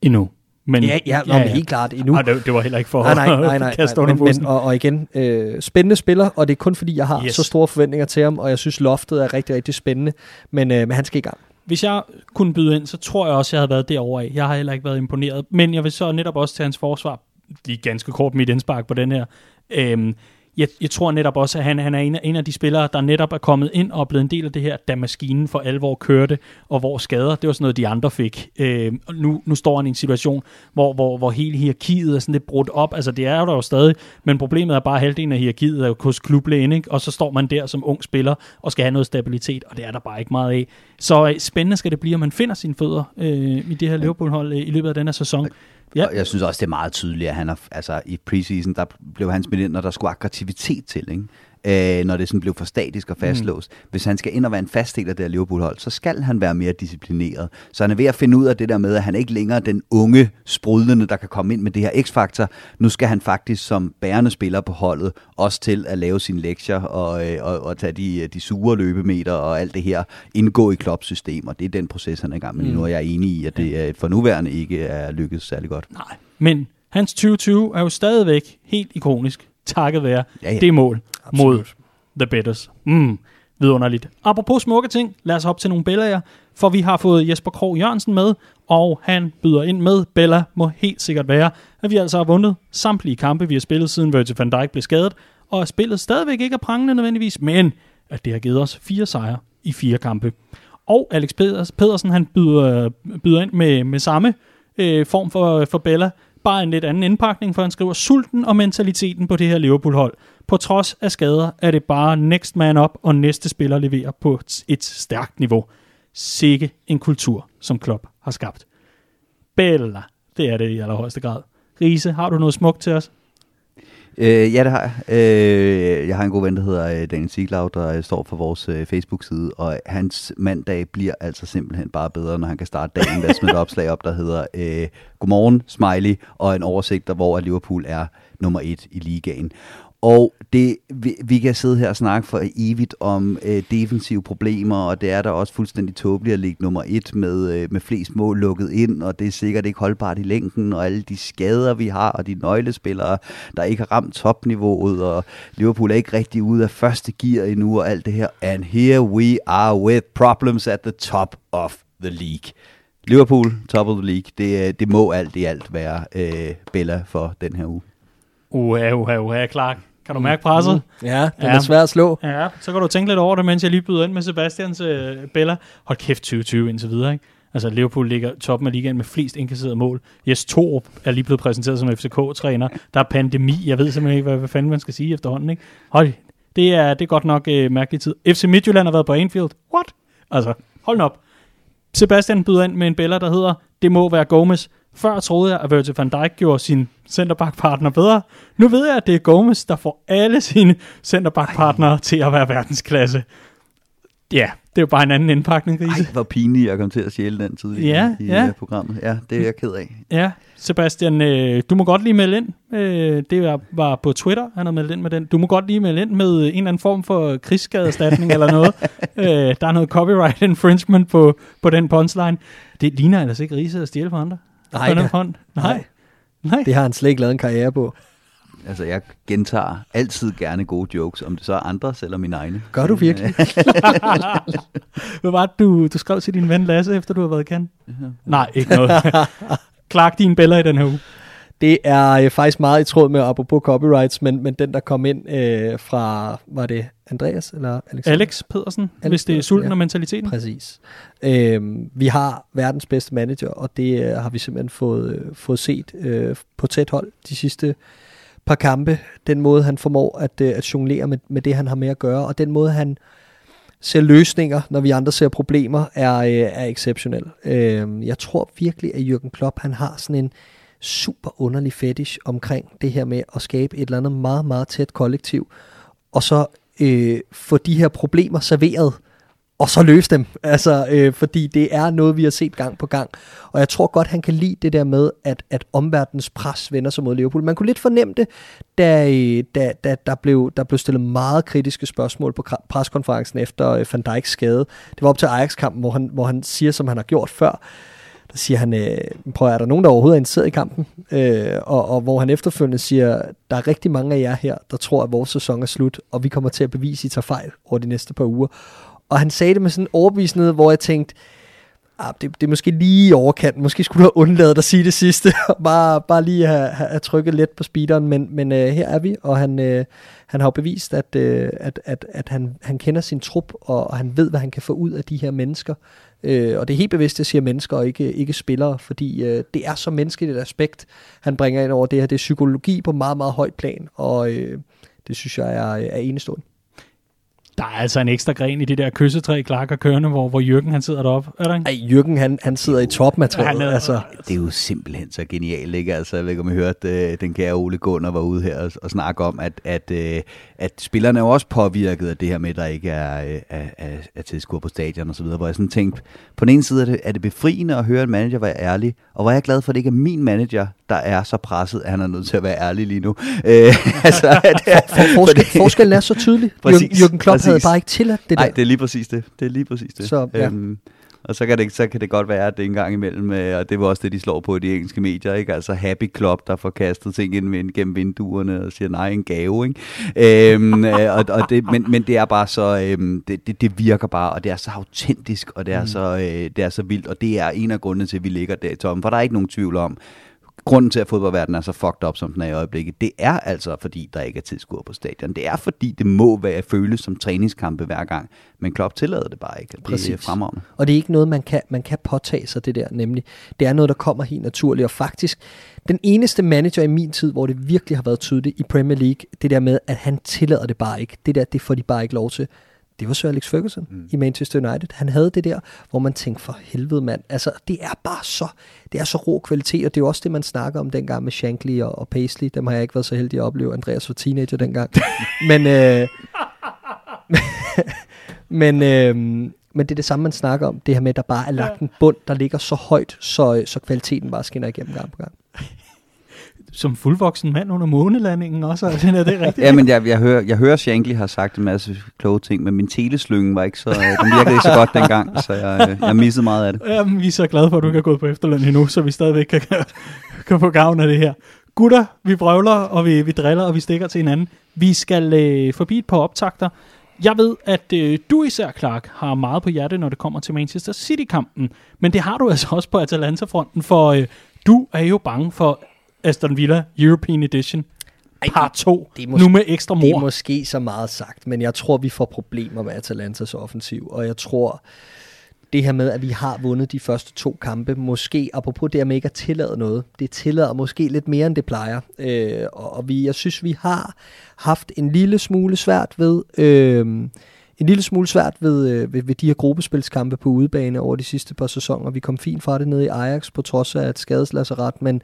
Endnu. Men, ja, ja, ja, ja. helt klart endnu. Nej, det, det var heller ikke for nej, nej, nej, nej, kaste nej, men, men, og, og igen, øh, spændende spiller, og det er kun fordi, jeg har yes. så store forventninger til ham, og jeg synes, loftet er rigtig, rigtig spændende, men, øh, men han skal i gang. Hvis jeg kunne byde ind, så tror jeg også, jeg havde været derovre af. Jeg har heller ikke været imponeret, men jeg vil så netop også til hans forsvar, lige ganske kort mit indspark på den her, øhm, jeg, jeg tror netop også, at han, han er en af, en af de spillere, der netop er kommet ind og er blevet en del af det her, da maskinen for alvor kørte, og hvor skader, det var sådan noget, de andre fik. Øh, nu, nu står han i en situation, hvor, hvor, hvor hele hierarkiet er sådan lidt brudt op. Altså det er der jo stadig, men problemet er bare, at halvdelen af hierarkiet er jo hos klublægen, ikke? og så står man der som ung spiller og skal have noget stabilitet, og det er der bare ikke meget af. Så øh, spændende skal det blive, at man finder sine fødder øh, i det her Liverpool-hold øh, i løbet af den her sæson. Ja. Og jeg synes også, det er meget tydeligt, at han har, altså, i preseason, der blev han smidt ind, når der skulle aktivitet til. Ikke? Øh, når det sådan blev for statisk og fastlåst. Mm. Hvis han skal ind og være en fast del af det her Liverpool-hold, så skal han være mere disciplineret. Så han er ved at finde ud af det der med, at han ikke længere er den unge, sprudlende, der kan komme ind med det her x-faktor. Nu skal han faktisk som bærende spiller på holdet også til at lave sine lektier og, øh, og, og tage de, de sure løbemeter og alt det her, indgå i og det er den proces, han er i gang med mm. nu, og jeg er enig i, at det øh, for nuværende ikke er lykkedes særlig godt. Nej, men hans 2020 er jo stadigvæk helt ikonisk, takket være Ja, ja. det mål Absolut. mod The Betters. Mm, vidunderligt. Apropos smukke ting, lad os hoppe til nogle billeder, for vi har fået Jesper Krog Jørgensen med, og han byder ind med, Bella må helt sikkert være, at vi altså har vundet samtlige kampe, vi har spillet siden Virgil van Dijk blev skadet, og at spillet stadigvæk ikke er prangende nødvendigvis, men at det har givet os fire sejre i fire kampe. Og Alex Peders- Pedersen, han byder, byder ind med, med samme øh, form for, for Bella, bare en lidt anden indpakning, for han skriver, sulten og mentaliteten på det her Liverpool-hold. På trods af skader er det bare next man up, og næste spiller leverer på et- stærkt niveau. Sikke en kultur, som Klopp har skabt. Bella, det er det i allerhøjeste grad. Riese, har du noget smukt til os? Øh, ja, det har jeg. Øh, jeg har en god ven, der hedder øh, Daniel Siglaug, der øh, står for vores øh, Facebook-side, og hans mandag bliver altså simpelthen bare bedre, når han kan starte dagen med at smide et opslag op, der hedder øh, Godmorgen, Smiley, og en oversigt, der hvor Liverpool er nummer et i ligaen. Og det, vi, vi kan sidde her og snakke for evigt om øh, defensive problemer, og det er da også fuldstændig tåbeligt at ligge nummer et med, øh, med flest mål lukket ind, og det er sikkert ikke holdbart i længden, og alle de skader, vi har, og de nøglespillere, der ikke har ramt topniveauet, og Liverpool er ikke rigtig ude af første gear endnu, og alt det her. And here we are with problems at the top of the league. Liverpool, top of the league, det, øh, det må alt i alt være øh, Bella for den her uge. Uha, uha, uha, Clark. Kan du mærke presset? Ja, den Ja. er svær at slå. Ja, så kan du tænke lidt over det, mens jeg lige byder ind med Sebastians øh, Bella. Hold kæft 2020 indtil videre, ikke? Altså Liverpool ligger toppen af ligaen med flest indkasserede mål. Jes Torup er lige blevet præsenteret som FCK-træner. Der er pandemi. Jeg ved simpelthen ikke, hvad, hvad fanden man skal sige efterhånden, ikke? Hold, det er, det er godt nok øh, mærkelig tid. FC Midtjylland har været på Anfield. What? Altså, hold op. Sebastian byder ind med en Bella, der hedder, det må være Gomes. Før troede jeg, at Virgil van Dijk gjorde sin centerback-partner bedre. Nu ved jeg, at det er Gomes, der får alle sine centerback-partnere til at være verdensklasse. Ja, det er jo bare en anden indpakning, Ej, Riese. hvor pinligt, jeg kom til at sjæle den tidligere Ja, i ja. øh, programmet. Ja, det er jeg ked af. Ja, Sebastian, øh, du må godt lige melde ind. Øh, det var, var på Twitter, han har meldt ind med den. Du må godt lige melde ind med en eller anden form for krigsskadeerstatning eller noget. Øh, der er noget copyright infringement på, på den punchline. Det ligner ellers ikke Riese at stjæle for andre. Nej, På den front. Nej. Nej. Det har han slet ikke lavet en karriere på. Altså, jeg gentager altid gerne gode jokes, om det så er andres eller mine egne. Gør du virkelig? Hvad var det, du, du skrev til din ven Lasse, efter du har været i Cannes? Nej, ikke noget. Clark din bæller i den her uge. Det er øh, faktisk meget i tråd med, apropos copyrights, men, men den, der kom ind øh, fra, var det Andreas eller Alex? Alex Pedersen, Alex hvis det er sulten ja. og mentaliteten. Præcis. Øhm, vi har verdens bedste manager, og det øh, har vi simpelthen fået, øh, fået set øh, på tæt hold de sidste par kampe. Den måde, han formår at, øh, at jonglere med, med det, han har med at gøre, og den måde, han ser løsninger, når vi andre ser problemer, er, øh, er exceptionel. Øh, jeg tror virkelig, at Jürgen Klopp, han har sådan en super underlig fetish omkring det her med at skabe et eller andet meget, meget tæt kollektiv, og så øh, få de her problemer serveret, og så løse dem. Altså, øh, fordi det er noget, vi har set gang på gang. Og jeg tror godt, han kan lide det der med, at, at omverdens pres vender sig mod Liverpool. Man kunne lidt fornemme det, da, øh, da, da der, blev, der blev stillet meget kritiske spørgsmål på preskonferencen efter øh, Van Dijks skade. Det var op til Ajax-kampen, hvor han, hvor han siger, som han har gjort før, der siger han, øh, prøv at, er der nogen, der overhovedet er interesseret i kampen? Øh, og, og hvor han efterfølgende siger, der er rigtig mange af jer her, der tror, at vores sæson er slut, og vi kommer til at bevise, at I tager fejl over de næste par uger. Og han sagde det med sådan en overbevisende, hvor jeg tænkte, ah, det, det er måske lige i overkanten. Måske skulle du have undladet at sige det sidste, og bare, bare lige have, have, have trykket lidt på speederen, men, men øh, her er vi, og han, øh, han har jo bevist, at, øh, at, at, at han, han kender sin trup, og, og han ved, hvad han kan få ud af de her mennesker. Øh, og det er helt bevidst, at jeg siger mennesker og ikke, ikke spillere, fordi øh, det er så menneskeligt et aspekt, han bringer ind over det her. Det er psykologi på meget, meget højt plan, og øh, det synes jeg er, er enestående. Der er altså en ekstra gren i det der kyssetræ, Clark og kørende, hvor, hvor Jørgen han sidder deroppe. Er der ikke? Ej, Jørgen han, han sidder i topmaterialet. Er- altså, Det er jo simpelthen så genialt, ikke? Altså, jeg ved ikke, om I hørte, øh, den kære Ole Gunnar var ude her og, og snakke om, at, at, øh, at spillerne er jo også påvirket af det her med, at der ikke er, er, er, er tilskuer på stadion og så videre, hvor jeg sådan tænkte, på den ene side er det, er det befriende at høre en manager være ærlig, og hvor er jeg glad for, at det ikke er min manager, der er så presset, at han er nødt til at være ærlig lige nu. Øh, altså, at, for, forskel, forskellen er så tydelig. Præcis, Jürgen, Klopp havde præcis. bare ikke tilladt det der. Nej, det er lige præcis det. Det er lige præcis det. Så, ja. øhm, og så kan, det, så kan det godt være, at det en gang imellem, øh, og det var også det, de slår på i de engelske medier, ikke? altså Happy Club, der får kastet ting ind gennem vinduerne og siger, nej, en gave. Ikke? øhm, øh, og, og det, men, men det er bare så, øhm, det, det, det virker bare, og det er så autentisk, og det er, mm. så, øh, det er så vildt, og det er en af grundene til, at vi ligger der i toppen, for der er ikke nogen tvivl om, grunden til, at fodboldverdenen er så fucked up, som den er i øjeblikket, det er altså, fordi der ikke er tilskuere på stadion. Det er, fordi det må være føles som træningskampe hver gang, men Klopp tillader det bare ikke. Det er Præcis. fremragende. Og det er ikke noget, man kan, man kan påtage sig det der, nemlig. Det er noget, der kommer helt naturligt, og faktisk den eneste manager i min tid, hvor det virkelig har været tydeligt i Premier League, det der med, at han tillader det bare ikke. Det der, det får de bare ikke lov til. Det var Sir Alex Ferguson mm. i Manchester United. Han havde det der, hvor man tænkte, for helvede mand, altså det er bare så, det er så rå kvalitet, og det er jo også det, man snakker om dengang med Shankly og, og Paisley. Dem har jeg ikke været så heldig at opleve. Andreas var teenager dengang. Men, øh, men, øh, men det er det samme, man snakker om. Det her med, at der bare er lagt en bund, der ligger så højt, så, så kvaliteten bare skinner igennem gang på gang. Som fuldvoksen mand under månelandingen også, altså, er det rigtigt? Ja, men jeg, jeg, hører, jeg hører Shankly har sagt en masse kloge ting, men min teleslynge var ikke så, øh, den virkede ikke så godt dengang, så jeg, øh, jeg missede meget af det. Jamen, vi er så glade for, at du ikke har gået på efterløn endnu, så vi stadigvæk kan, kan få gavn af det her. Gutter, vi brøvler, og vi, vi driller, og vi stikker til hinanden. Vi skal øh, forbi et par optakter. Jeg ved, at øh, du især, Clark, har meget på hjerte, når det kommer til Manchester City-kampen. Men det har du altså også på Atalanta-fronten, for øh, du er jo bange for Aston Villa European Edition. Part 2, det er nu med ekstra Det er mor. måske så meget sagt, men jeg tror, vi får problemer med Atalantas offensiv, og jeg tror, det her med, at vi har vundet de første to kampe, måske, apropos det her med ikke at tillade noget, det tillader måske lidt mere, end det plejer. Øh, og og vi, jeg synes, vi har haft en lille smule svært ved... Øh, en lille smule svært ved, øh, ved, ved de her gruppespilskampe på udebane over de sidste par sæsoner. Vi kom fint fra det nede i Ajax på trods af et skadeslasseret, men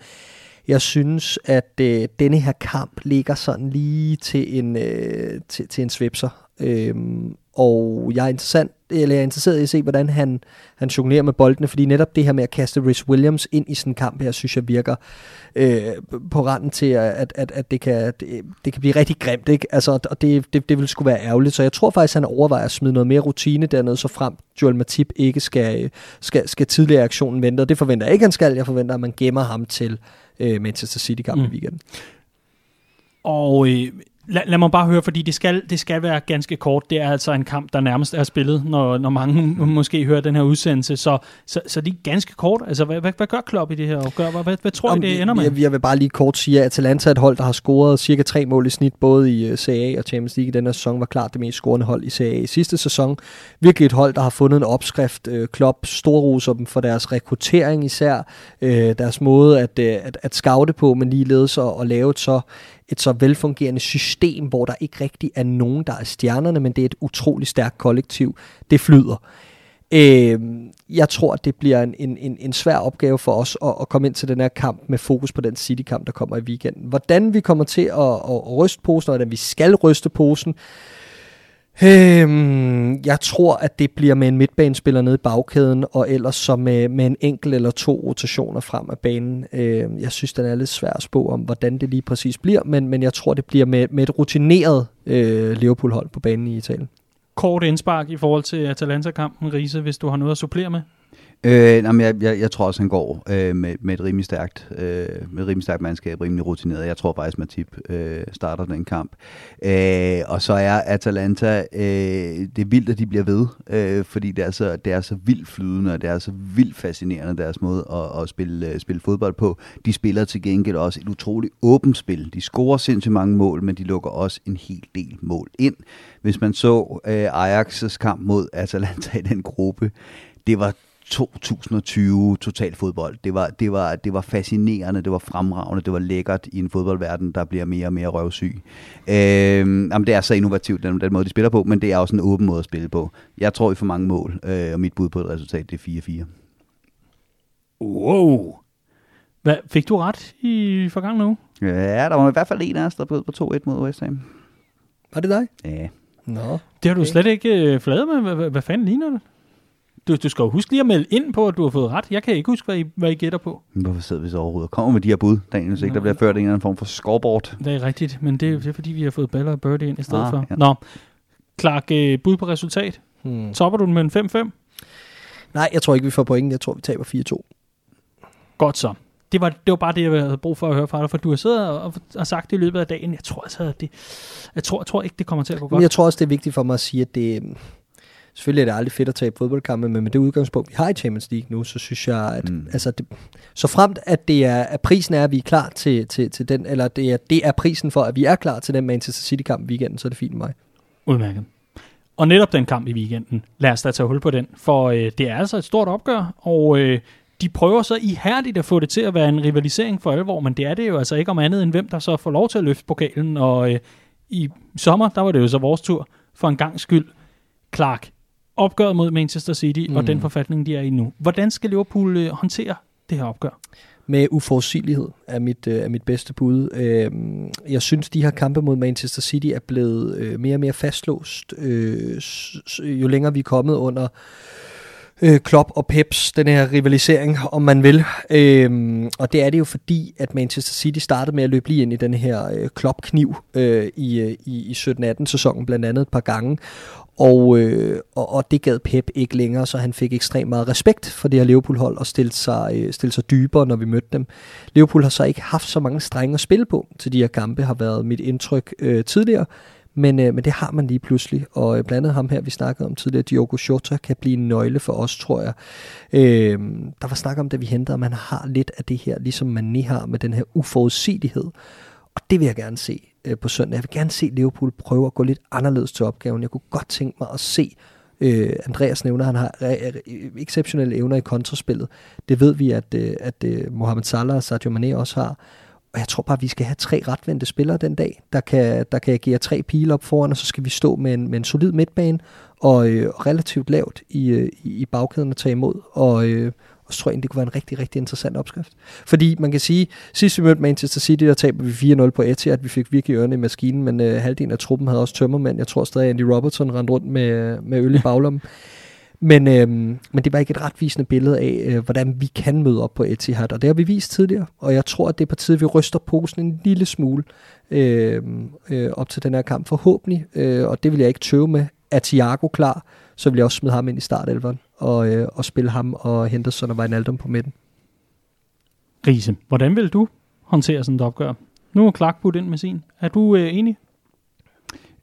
jeg synes, at øh, denne her kamp ligger sådan lige til en, øh, til, til en svipser. Øhm, og jeg er, interessant, eller jeg er interesseret i at se, hvordan han, han jonglerer med boldene, fordi netop det her med at kaste Rhys Williams ind i sådan en kamp her, synes jeg virker øh, på randen til, at, at, at det, kan, det, det kan blive rigtig grimt, ikke? Altså, og det, det, det vil skulle være ærgerligt. Så jeg tror faktisk, at han overvejer at smide noget mere rutine dernede, så frem Joel Matip ikke skal, øh, skal, skal tidligere aktionen vente, og det forventer jeg ikke, han skal. Jeg forventer, at man gemmer ham til øh, Manchester City-kamp mm. i weekenden. Og øh, lad, lad mig bare høre, fordi det skal, det skal være ganske kort. Det er altså en kamp, der nærmest er spillet, når, når mange måske hører den her udsendelse. Så, så, så det er ganske kort. Altså, hvad, hvad, hvad gør Klopp i det her? Og gør, hvad, hvad, hvad tror I, Om, det ender med? Jeg, jeg vil bare lige kort sige, at Atalanta er et hold, der har scoret cirka tre mål i snit, både i uh, CA og Champions League i denne sæson, var klart det mest scorende hold i CA i sidste sæson. Virkelig et hold, der har fundet en opskrift. Uh, Klopp storroser dem for deres rekruttering især, uh, deres måde at, uh, at, at scoute på, men ligeledes at, at lave et så et så velfungerende system, hvor der ikke rigtig er nogen, der er stjernerne, men det er et utroligt stærkt kollektiv. Det flyder. Øh, jeg tror, at det bliver en, en, en, en svær opgave for os at, at komme ind til den her kamp med fokus på den City-kamp, der kommer i weekenden. Hvordan vi kommer til at, at, ryste posen, og hvordan vi skal ryste posen, Øhm, jeg tror, at det bliver med en midtbanespiller nede i bagkæden, og ellers så med, med en enkelt eller to rotationer frem af banen. Øhm, jeg synes, den er lidt svær at spå om, hvordan det lige præcis bliver, men, men jeg tror, det bliver med, med et rutineret øh, Liverpool-hold på banen i Italien. Kort indspark i forhold til Atalanta-kampen, Riese, hvis du har noget at supplere med. Øh, jamen, jeg, jeg, jeg tror også, han går øh, med, med et rimelig stærkt, øh, med et rimelig stærkt mandskab, rimelig rutineret. Jeg tror faktisk, Matip øh, starter den kamp. Øh, og så er Atalanta, øh, det er vildt, at de bliver ved, øh, fordi det er, så, det er så vildt flydende, og det er så vildt fascinerende, deres måde at, at spille, øh, spille fodbold på. De spiller til gengæld også et utroligt åbent spil. De scorer sindssygt mange mål, men de lukker også en hel del mål ind. Hvis man så øh, Ajax' kamp mod Atalanta i den gruppe, det var 2020 total fodbold. Det var, det, var, det var fascinerende, det var fremragende, det var lækkert i en fodboldverden, der bliver mere og mere røvsyg. Øh, jamen, det er så innovativt, den, den måde, de spiller på, men det er også en åben måde at spille på. Jeg tror, I får mange mål, øh, og mit bud på et resultat, det er 4-4. Wow. Hvad, fik du ret i forgangen uge? Ja, der var i hvert fald en af os, der blev på 2-1 mod West Ham. Var det dig? Ja. Nå. Det har du Okay. slet ikke øh, fladet med. Hvad, hvad, hvad fanden ligner det? Du, du skal jo huske lige at melde ind på, at du har fået ret. Jeg kan ikke huske, hvad I, hvad I gætter på. Men Hvorfor sidder vi så overhovedet og kommer med de her bud, Daniel, så ikke der bliver ført en eller anden form for scoreboard? Det er rigtigt, men det er, det er fordi, vi har fået Bella og Birdie ind i stedet Ah, for. ja. Nå, Clark, øh, bud på resultat. Hmm. Topper du den med en 5-5? Nej, jeg tror ikke, vi får point. Jeg tror, vi taber 4-2. Godt så. Det var, det var bare det, jeg havde brug for at høre fra dig, for du har siddet og, og, sagt det i løbet af dagen. Jeg tror altså, det, jeg tror, jeg tror ikke, det kommer til at gå Men godt. jeg tror også, det er vigtigt for mig at sige, at det... Selvfølgelig er det aldrig fedt at tabe fodboldkampe, men med det udgangspunkt, vi har i Champions League nu, så synes jeg, at mm. altså det, så fremt at det er, at prisen er, at vi er klar til, til, til den, eller det er, det er prisen for, at vi er klar til den Manchester City-kamp i weekenden, så er det fint med mig. Udmærket. Og netop den kamp i weekenden, lad os da tage hul på den, for øh, det er altså et stort opgør, og øh, de prøver så ihærdigt at få det til at være en rivalisering for alvor, men det er det jo altså ikke om andet end hvem, der så får lov til at løfte pokalen, og øh, i sommer, der var det jo så vores tur, for en gang skyld. Clark, opgøret mod Manchester City mm. og den forfatning, de er i nu. Hvordan skal Liverpool øh, håndtere det her opgør? Med uforudsigelighed er mit, øh, er mit bedste bud. Øh, jeg synes, de her kampe mod Manchester City er blevet øh, mere og mere fastlåst, øh, jo længere vi er kommet under øh, Klopp og Peps, den her rivalisering, om man vil. Øhm, og det er det jo fordi, at Manchester City startede med at løbe lige ind i den her øh, Klopp-kniv øh, i, øh, i, i 17-18 sæsonen blandt andet et par gange. Og, øh, og, og det gad Pep ikke længere, så han fik ekstremt meget respekt for det her Liverpool-hold og stillede sig, øh, stillede sig dybere, når vi mødte dem. Liverpool har så ikke haft så mange strenge at spille på til de her kampe, har været mit indtryk øh, tidligere. Men, øh, men det har man lige pludselig, og øh, blandt andet ham her, vi snakkede om tidligere, Diogo Jota, kan blive en nøgle for os, tror jeg. Øh, der var snak om, da vi hentede, at man har lidt af det her, ligesom Mané har med den her uforudsigelighed. Og det vil jeg gerne se øh, på søndag. Jeg vil gerne se Liverpool prøve at gå lidt anderledes til opgaven. Jeg kunne godt tænke mig at se Øh, Andreas nævner, han har exceptionelle evner i kontraspillet. Det ved vi, at, øh, at øh, Mohamed Salah og Sadio Mane også har. Og jeg tror bare, at vi skal have tre retvendte spillere den dag, der kan, der kan agere tre pile op foran, og så skal vi stå med en, med en solid midtbane og øh, relativt lavt i, øh, i i bagkæden at tage imod. Og, øh, og så tror jeg egentlig, det kunne være en rigtig, rigtig interessant opskrift. Fordi man kan sige, sidst vi mødte Manchester City, der taber vi 4-0 på Etihad. Vi fik virkelig ørerne i maskinen, men øh, halvdelen af truppen havde også tømmermænd. Jeg tror stadig, Andy Robertson rendte rundt med, med øl i baglommen. Men, øhm, men det var ikke et retvisende billede af, øh, hvordan vi kan møde op på Etihad, og det har vi vist tidligere. Og jeg tror, at det er på tide, vi ryster posen en lille smule øh, øh, op til den her kamp forhåbentlig. Øh, og det vil jeg ikke tøve med. Er Thiago klar, så vil jeg også smide ham ind i startelveren og, øh, og spille ham og Henderson og Wijnaldum på midten. Riese, hvordan vil du håndtere sådan et opgør? Nu er Clark budt ind med sin. Er du øh, enig?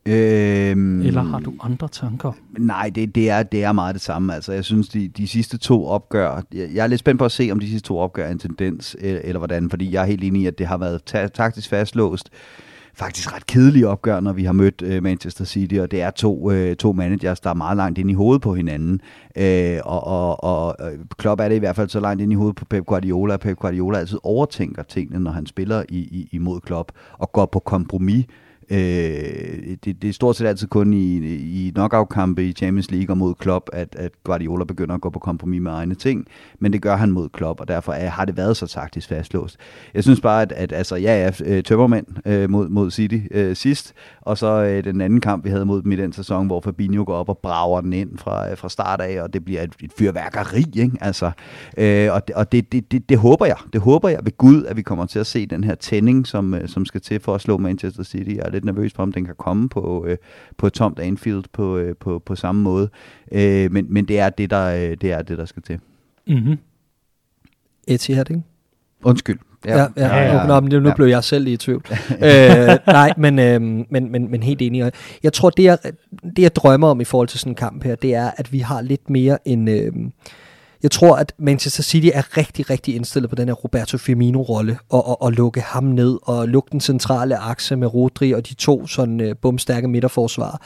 Øhm, Eller har du andre tanker? Nej, det, det, er, det er meget det samme. Altså, jeg synes, de, de sidste to opgør... Jeg, jeg er lidt spændt på at se, om de sidste to opgør er en tendens, eller, eller hvordan. Fordi jeg er helt enig i, at det har været ta- taktisk fastlåst. Faktisk ret kedelige opgør, når vi har mødt øh, Manchester City, og det er to, øh, to managers, der er meget langt ind i hovedet på hinanden. Øh, og, og, og øh, Klopp er det i hvert fald så langt ind i hovedet på Pep Guardiola, at Pep Guardiola altid overtænker tingene, når han spiller i, i, imod Klopp, og går på kompromis. Øh, det, det er stort set altid kun i, i knockout-kampe i Champions League og mod Klopp, at, at Guardiola begynder at gå på kompromis med egne ting, men det gør han mod Klopp, og derfor er, har det været så taktisk fastlåst. Jeg synes bare, at, at altså, ja, ja, øh, tømmermænd øh, mod, mod City øh, sidst, og så øh, den anden kamp, vi havde mod dem i den sæson, hvor Fabinho går op og brager den ind fra, øh, fra start af, og det bliver et, et fyrværkeri, ikke? Altså, øh, og det, og det, det, det, det håber jeg, det håber jeg ved Gud, at vi kommer til at se den her tænding, som, øh, som skal til for at slå Manchester City. Jeg er lidt nervøs for, om den kan komme på, øh, på et tomt Anfield på, øh, på, på samme måde. Øh, men, men det er det, der, øh, det er det, der skal til. Mm-hmm. Etihad, ikke? Undskyld. Ja, ja, ja, ja, ja. Nå, men nu Ja. blev jeg selv i tvivl. øh, nej, men, øh, men, men, men helt enig. Jeg tror, det jeg, det jeg drømmer om i forhold til sådan en kamp her, det er, at vi har lidt mere en... Øh, Jeg tror, at Manchester City er rigtig, rigtig indstillet på den her Roberto Firmino-rolle, og, og, og lukke ham ned, og lukke den centrale akse med Rodri og de to sådan uh, bumstærke midterforsvar.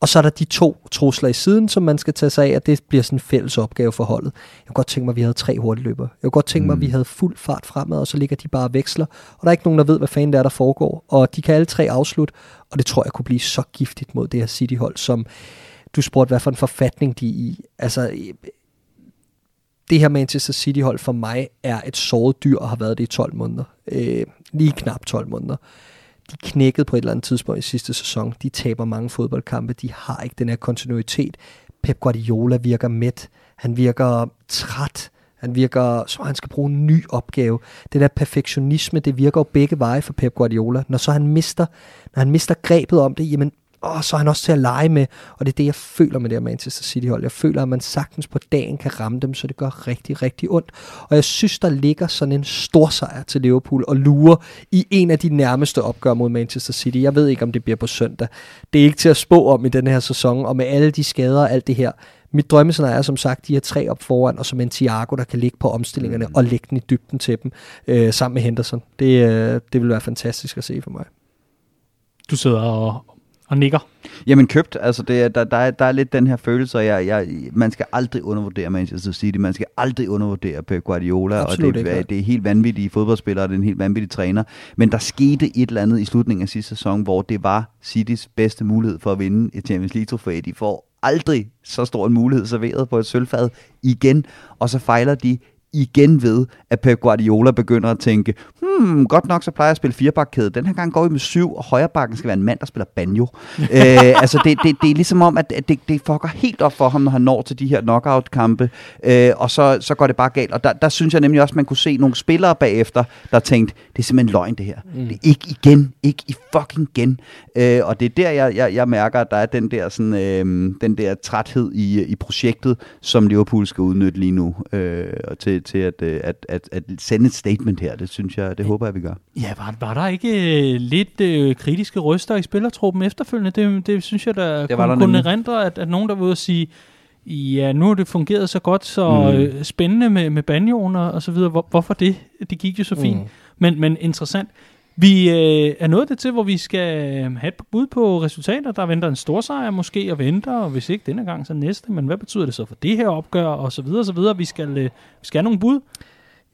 Og så er der de to trusler i siden, som man skal tage sig af, og det bliver sådan en fælles opgave for holdet. Jeg kunne godt tænke mig, at vi havde tre hurtigløbere. Jeg kunne godt tænke mig, at vi mm. havde fuld fart fremad, og så ligger de bare og veksler. Og der er ikke nogen, der ved, hvad fanden det er, der foregår. Og de kan alle tre afslutte, og det tror jeg kunne blive så giftigt mod det her City-hold, som du spurgte, hvad for en forfatning de er i. Altså, det her Manchester City-hold for mig er et såret dyr og har været det i 12 måneder. Øh, lige knap 12 måneder de knækkede på et eller andet tidspunkt i sidste sæson. De taber mange fodboldkampe. De har ikke den her kontinuitet. Pep Guardiola virker mæt. Han virker træt. Han virker, som han skal bruge en ny opgave. Det der perfektionisme, det virker jo begge veje for Pep Guardiola. Når så han mister, når han mister grebet om det, jamen åh, så er han også til at lege med, og det er det, jeg føler med det her Manchester City-hold. Jeg føler, at man sagtens på dagen kan ramme dem, så det gør rigtig, rigtig ondt. Og jeg synes, der ligger sådan en stor sejr til Liverpool og lurer i en af de nærmeste opgør mod Manchester City. Jeg ved ikke, om det bliver på søndag. Det er ikke til at spå om i den her sæson, og med alle de skader og alt det her. Mit drømmescenarie er som sagt, de her tre op foran, og som en Thiago, der kan ligge på omstillingerne og lægge den i dybden til dem, øh, sammen med Henderson. Det, øh, det vil være fantastisk at se for mig. Du sidder og, og nikker. Jamen købt, altså det, der, der, er, der er lidt den her følelse, og jeg, jeg, man skal aldrig undervurdere Manchester City, man skal aldrig undervurdere Pep Guardiola, Absolut og det, ikke, det er helt vanvittige fodboldspillere, og det er en helt vanvittig træner, men der skete et eller andet i slutningen af sidste sæson, hvor det var Citys bedste mulighed for at vinde et Champions League-trofæ. De får aldrig så stor en mulighed serveret på et sølvfad igen, og så fejler de igen ved, at Pep Guardiola begynder at tænke, hmm, godt nok så plejer jeg at spille firebakkæde. Den her gang går vi med syv, og højrebakken skal være en mand, der spiller banjo. øh, altså, det, det, det er ligesom om, at det, det fucker helt op for ham, når han når til de her knockout-kampe, øh, og så, så går det bare galt. Og der, der synes jeg nemlig også, man kunne se nogle spillere bagefter, der tænkte, det er simpelthen løgn det her. Mm. Det er ikke igen, ikke i fucking igen. Øh, og det er der, jeg, jeg, jeg mærker, at der er den der, sådan, øh, den der træthed i, i projektet, som Liverpool skal udnytte lige nu, øh, til, til at, øh, at, at, at sende et statement her. Det synes jeg, det håber jeg, vi gør. Ja, var, var der ikke uh, lidt uh, kritiske røster i spillertruppen efterfølgende? Det, det synes jeg, der, det kunne, der kunne rendre, at, at nogen der at sige, ja, nu har det fungeret så godt, så mm. spændende med, med banjoner og så videre. Hvor, hvorfor det? Det gik jo så fint. Mm. Men, men interessant. Vi øh, er nået det til, hvor vi skal øh, have et bud på resultater. Der venter en stor sejr måske og venter, og hvis ikke denne gang, så næste. Men hvad betyder det så for det her opgør, og så videre, og så videre. Vi skal, øh, vi skal have nogle bud.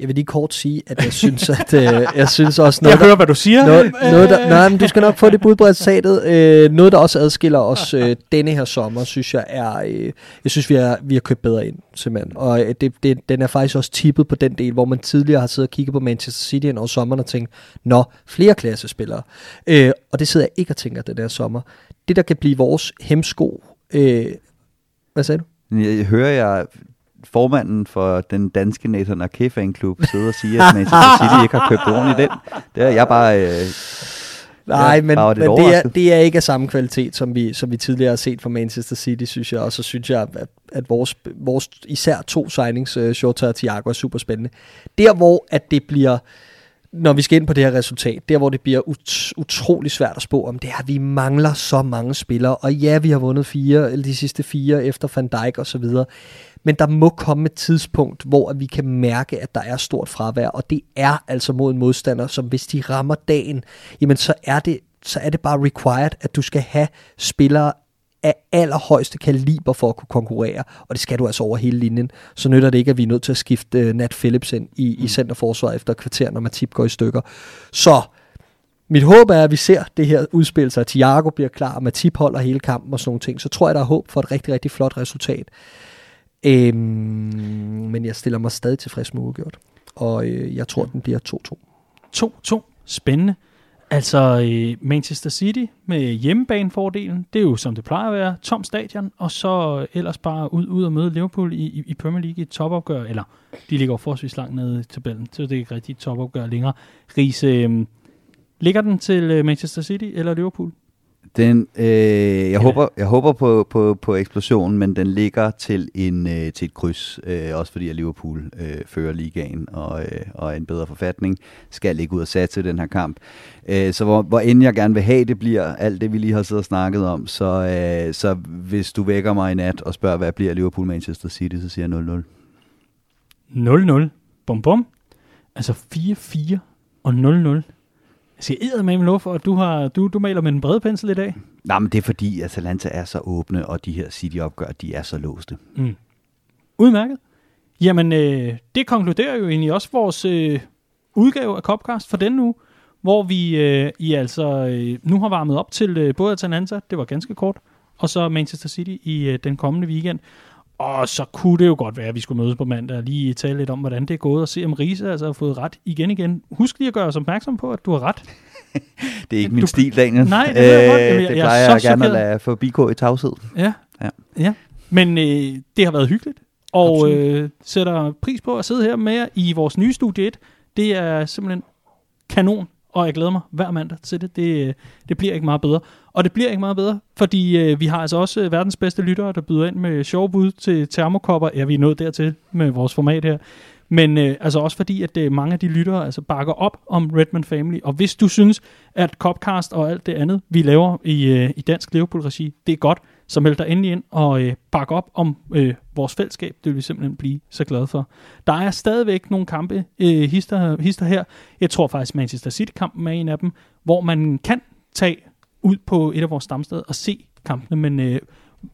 Jeg vil lige kort sige, at jeg synes, at øh, jeg synes også noget... Jeg hører, hvad du siger. Noget, noget der, nej, men du skal nok få det bud på resultatet. Øh, noget, der også adskiller os øh, denne her sommer, synes jeg er... Øh, jeg synes, vi har, vi har købt bedre ind, simpelthen. Og øh, det, det, den er faktisk også tippet på den del, hvor man tidligere har siddet og kigget på Manchester City over sommeren og tænkt, nå, flere klassespillere. Øh, og det sidder jeg ikke og tænker den der sommer. Det, der kan blive vores hemsko... Øh, hvad sagde du? Jeg hører jeg formanden for den danske Nathan Arke fanklub sidde og sige, at Manchester City ikke har købt ordentligt den. Det er jeg bare... Øh, Nej, men, men det, er, det er ikke af samme kvalitet, som vi, som vi tidligere har set fra Manchester City, synes jeg. Og så synes jeg, at, at vores, vores især to signings, uh, Shota og Thiago, er super spændende. Der, hvor at det bliver når vi skal ind på det her resultat, der hvor det bliver ut- utrolig svært at spå om, det er, at vi mangler så mange spillere. Og ja, vi har vundet fire, eller de sidste fire efter Van Dijk og så videre. Men der må komme et tidspunkt, hvor vi kan mærke, at der er stort fravær, og det er altså mod en modstander, som hvis de rammer dagen, jamen så er det, så er det bare required, at du skal have spillere af allerhøjeste kaliber for at kunne konkurrere, og det skal du altså over hele linjen. Så nytter det ikke, at vi er nødt til at skifte uh, Nat Phillips ind i, i mm. centerforsvaret efter kvarter, når Matip går i stykker. Så mit håb er, at vi ser det her udspil sig. Thiago bliver klar, og Matip holder hele kampen og sådan nogle ting. Så tror jeg, der er håb for et rigtig, rigtig flot resultat. Øhm, men jeg stiller mig stadig tilfreds med uafgjort. Og øh, jeg tror, den bliver 2-2. 2-2. Spændende. Altså øh, Manchester City med hjemmebanefordelen, det er jo som det plejer at være, tom stadion, og så ellers bare ud, ud og møde Liverpool i, i, i Premier League i et topopgør, eller de ligger jo forholdsvis langt nede i tabellen, så det er ikke rigtig et topopgør længere. Riese, øh, ligger den til øh, Manchester City eller Liverpool? Den, øh, jeg, ja. håber, jeg håber på, på, på eksplosionen, men den ligger til, en, øh, til et kryds, øh, også fordi at Liverpool øh, fører ligaen og, øh, og en bedre forfatning, skal ikke ud og satse den her kamp. Øh, så hvor, hvor end jeg gerne vil have, det bliver alt det, vi lige har siddet og snakket om, så, øh, så hvis du vækker mig i nat og spørger, hvad bliver Liverpool Manchester City, så siger jeg 0-0. 0-0. Bum bum. Altså 4-4 og 0-0. Jeg siger med lov for, at du, har, du, du maler med en brede pensel i dag. Nej, men det er fordi, at Atalanta er så åbne, og de her City-opgør, de er så låste. Mm. Udmærket. Jamen, øh, det konkluderer jo egentlig også vores øh, udgave af Copcast for denne uge, hvor vi øh, I altså øh, nu har varmet op til øh, både Atalanta, det var ganske kort, og så Manchester City i øh, den kommende weekend. Og så kunne det jo godt være, at vi skulle mødes på mandag og lige tale lidt om, hvordan det er gået, og se om Riese altså har fået ret igen igen. Husk lige at gøre os opmærksom på, at du har ret. det er ikke min du, stil, Daniel. Nej, det, øh, godt. Jamen, jeg, det plejer jeg, jeg gerne at lade forbigå i tavshed. Ja, ja. ja. men øh, det har været hyggeligt, og øh, sætter pris på at sidde her med jer i vores nye studie 1. Det er simpelthen kanon og jeg glæder mig hver mandag til det. Det, det bliver ikke meget bedre. Og det bliver ikke meget bedre, fordi øh, vi har altså også øh, verdens bedste lyttere, der byder ind med sjove bud til termokopper. Ja, vi er nået dertil med vores format her. Men øh, altså også fordi, at øh, mange af de lyttere altså bakker op om Redman Family. Og hvis du synes, at Copcast og alt det andet, vi laver i, øh, i dansk Liverpool-regi, det er godt, så meld dig endelig ind og øh, bakke op om øh, vores fællesskab. Det vil vi simpelthen blive så glade for. Der er stadigvæk nogle kampe, øh, hister, hister her. Jeg tror faktisk, Manchester City-kampen er en af dem, hvor man kan tage ud på et af vores stamsteder og se kampene, men øh,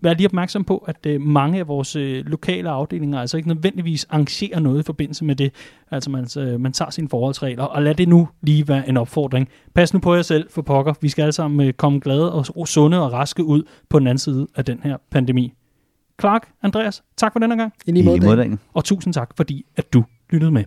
vær lige opmærksom på, at øh, mange af vores øh, lokale afdelinger altså ikke nødvendigvis arrangerer noget i forbindelse med det. Altså man, øh, man tager sine forholdsregler, og lad det nu lige være en opfordring. Pas nu på jer selv for pokker. Vi skal alle sammen øh, komme glade og sunde og raske ud på den anden side af den her pandemi. Clark, Andreas, tak for denne gang. I lige måde. Og tusind tak, fordi at du lyttede med.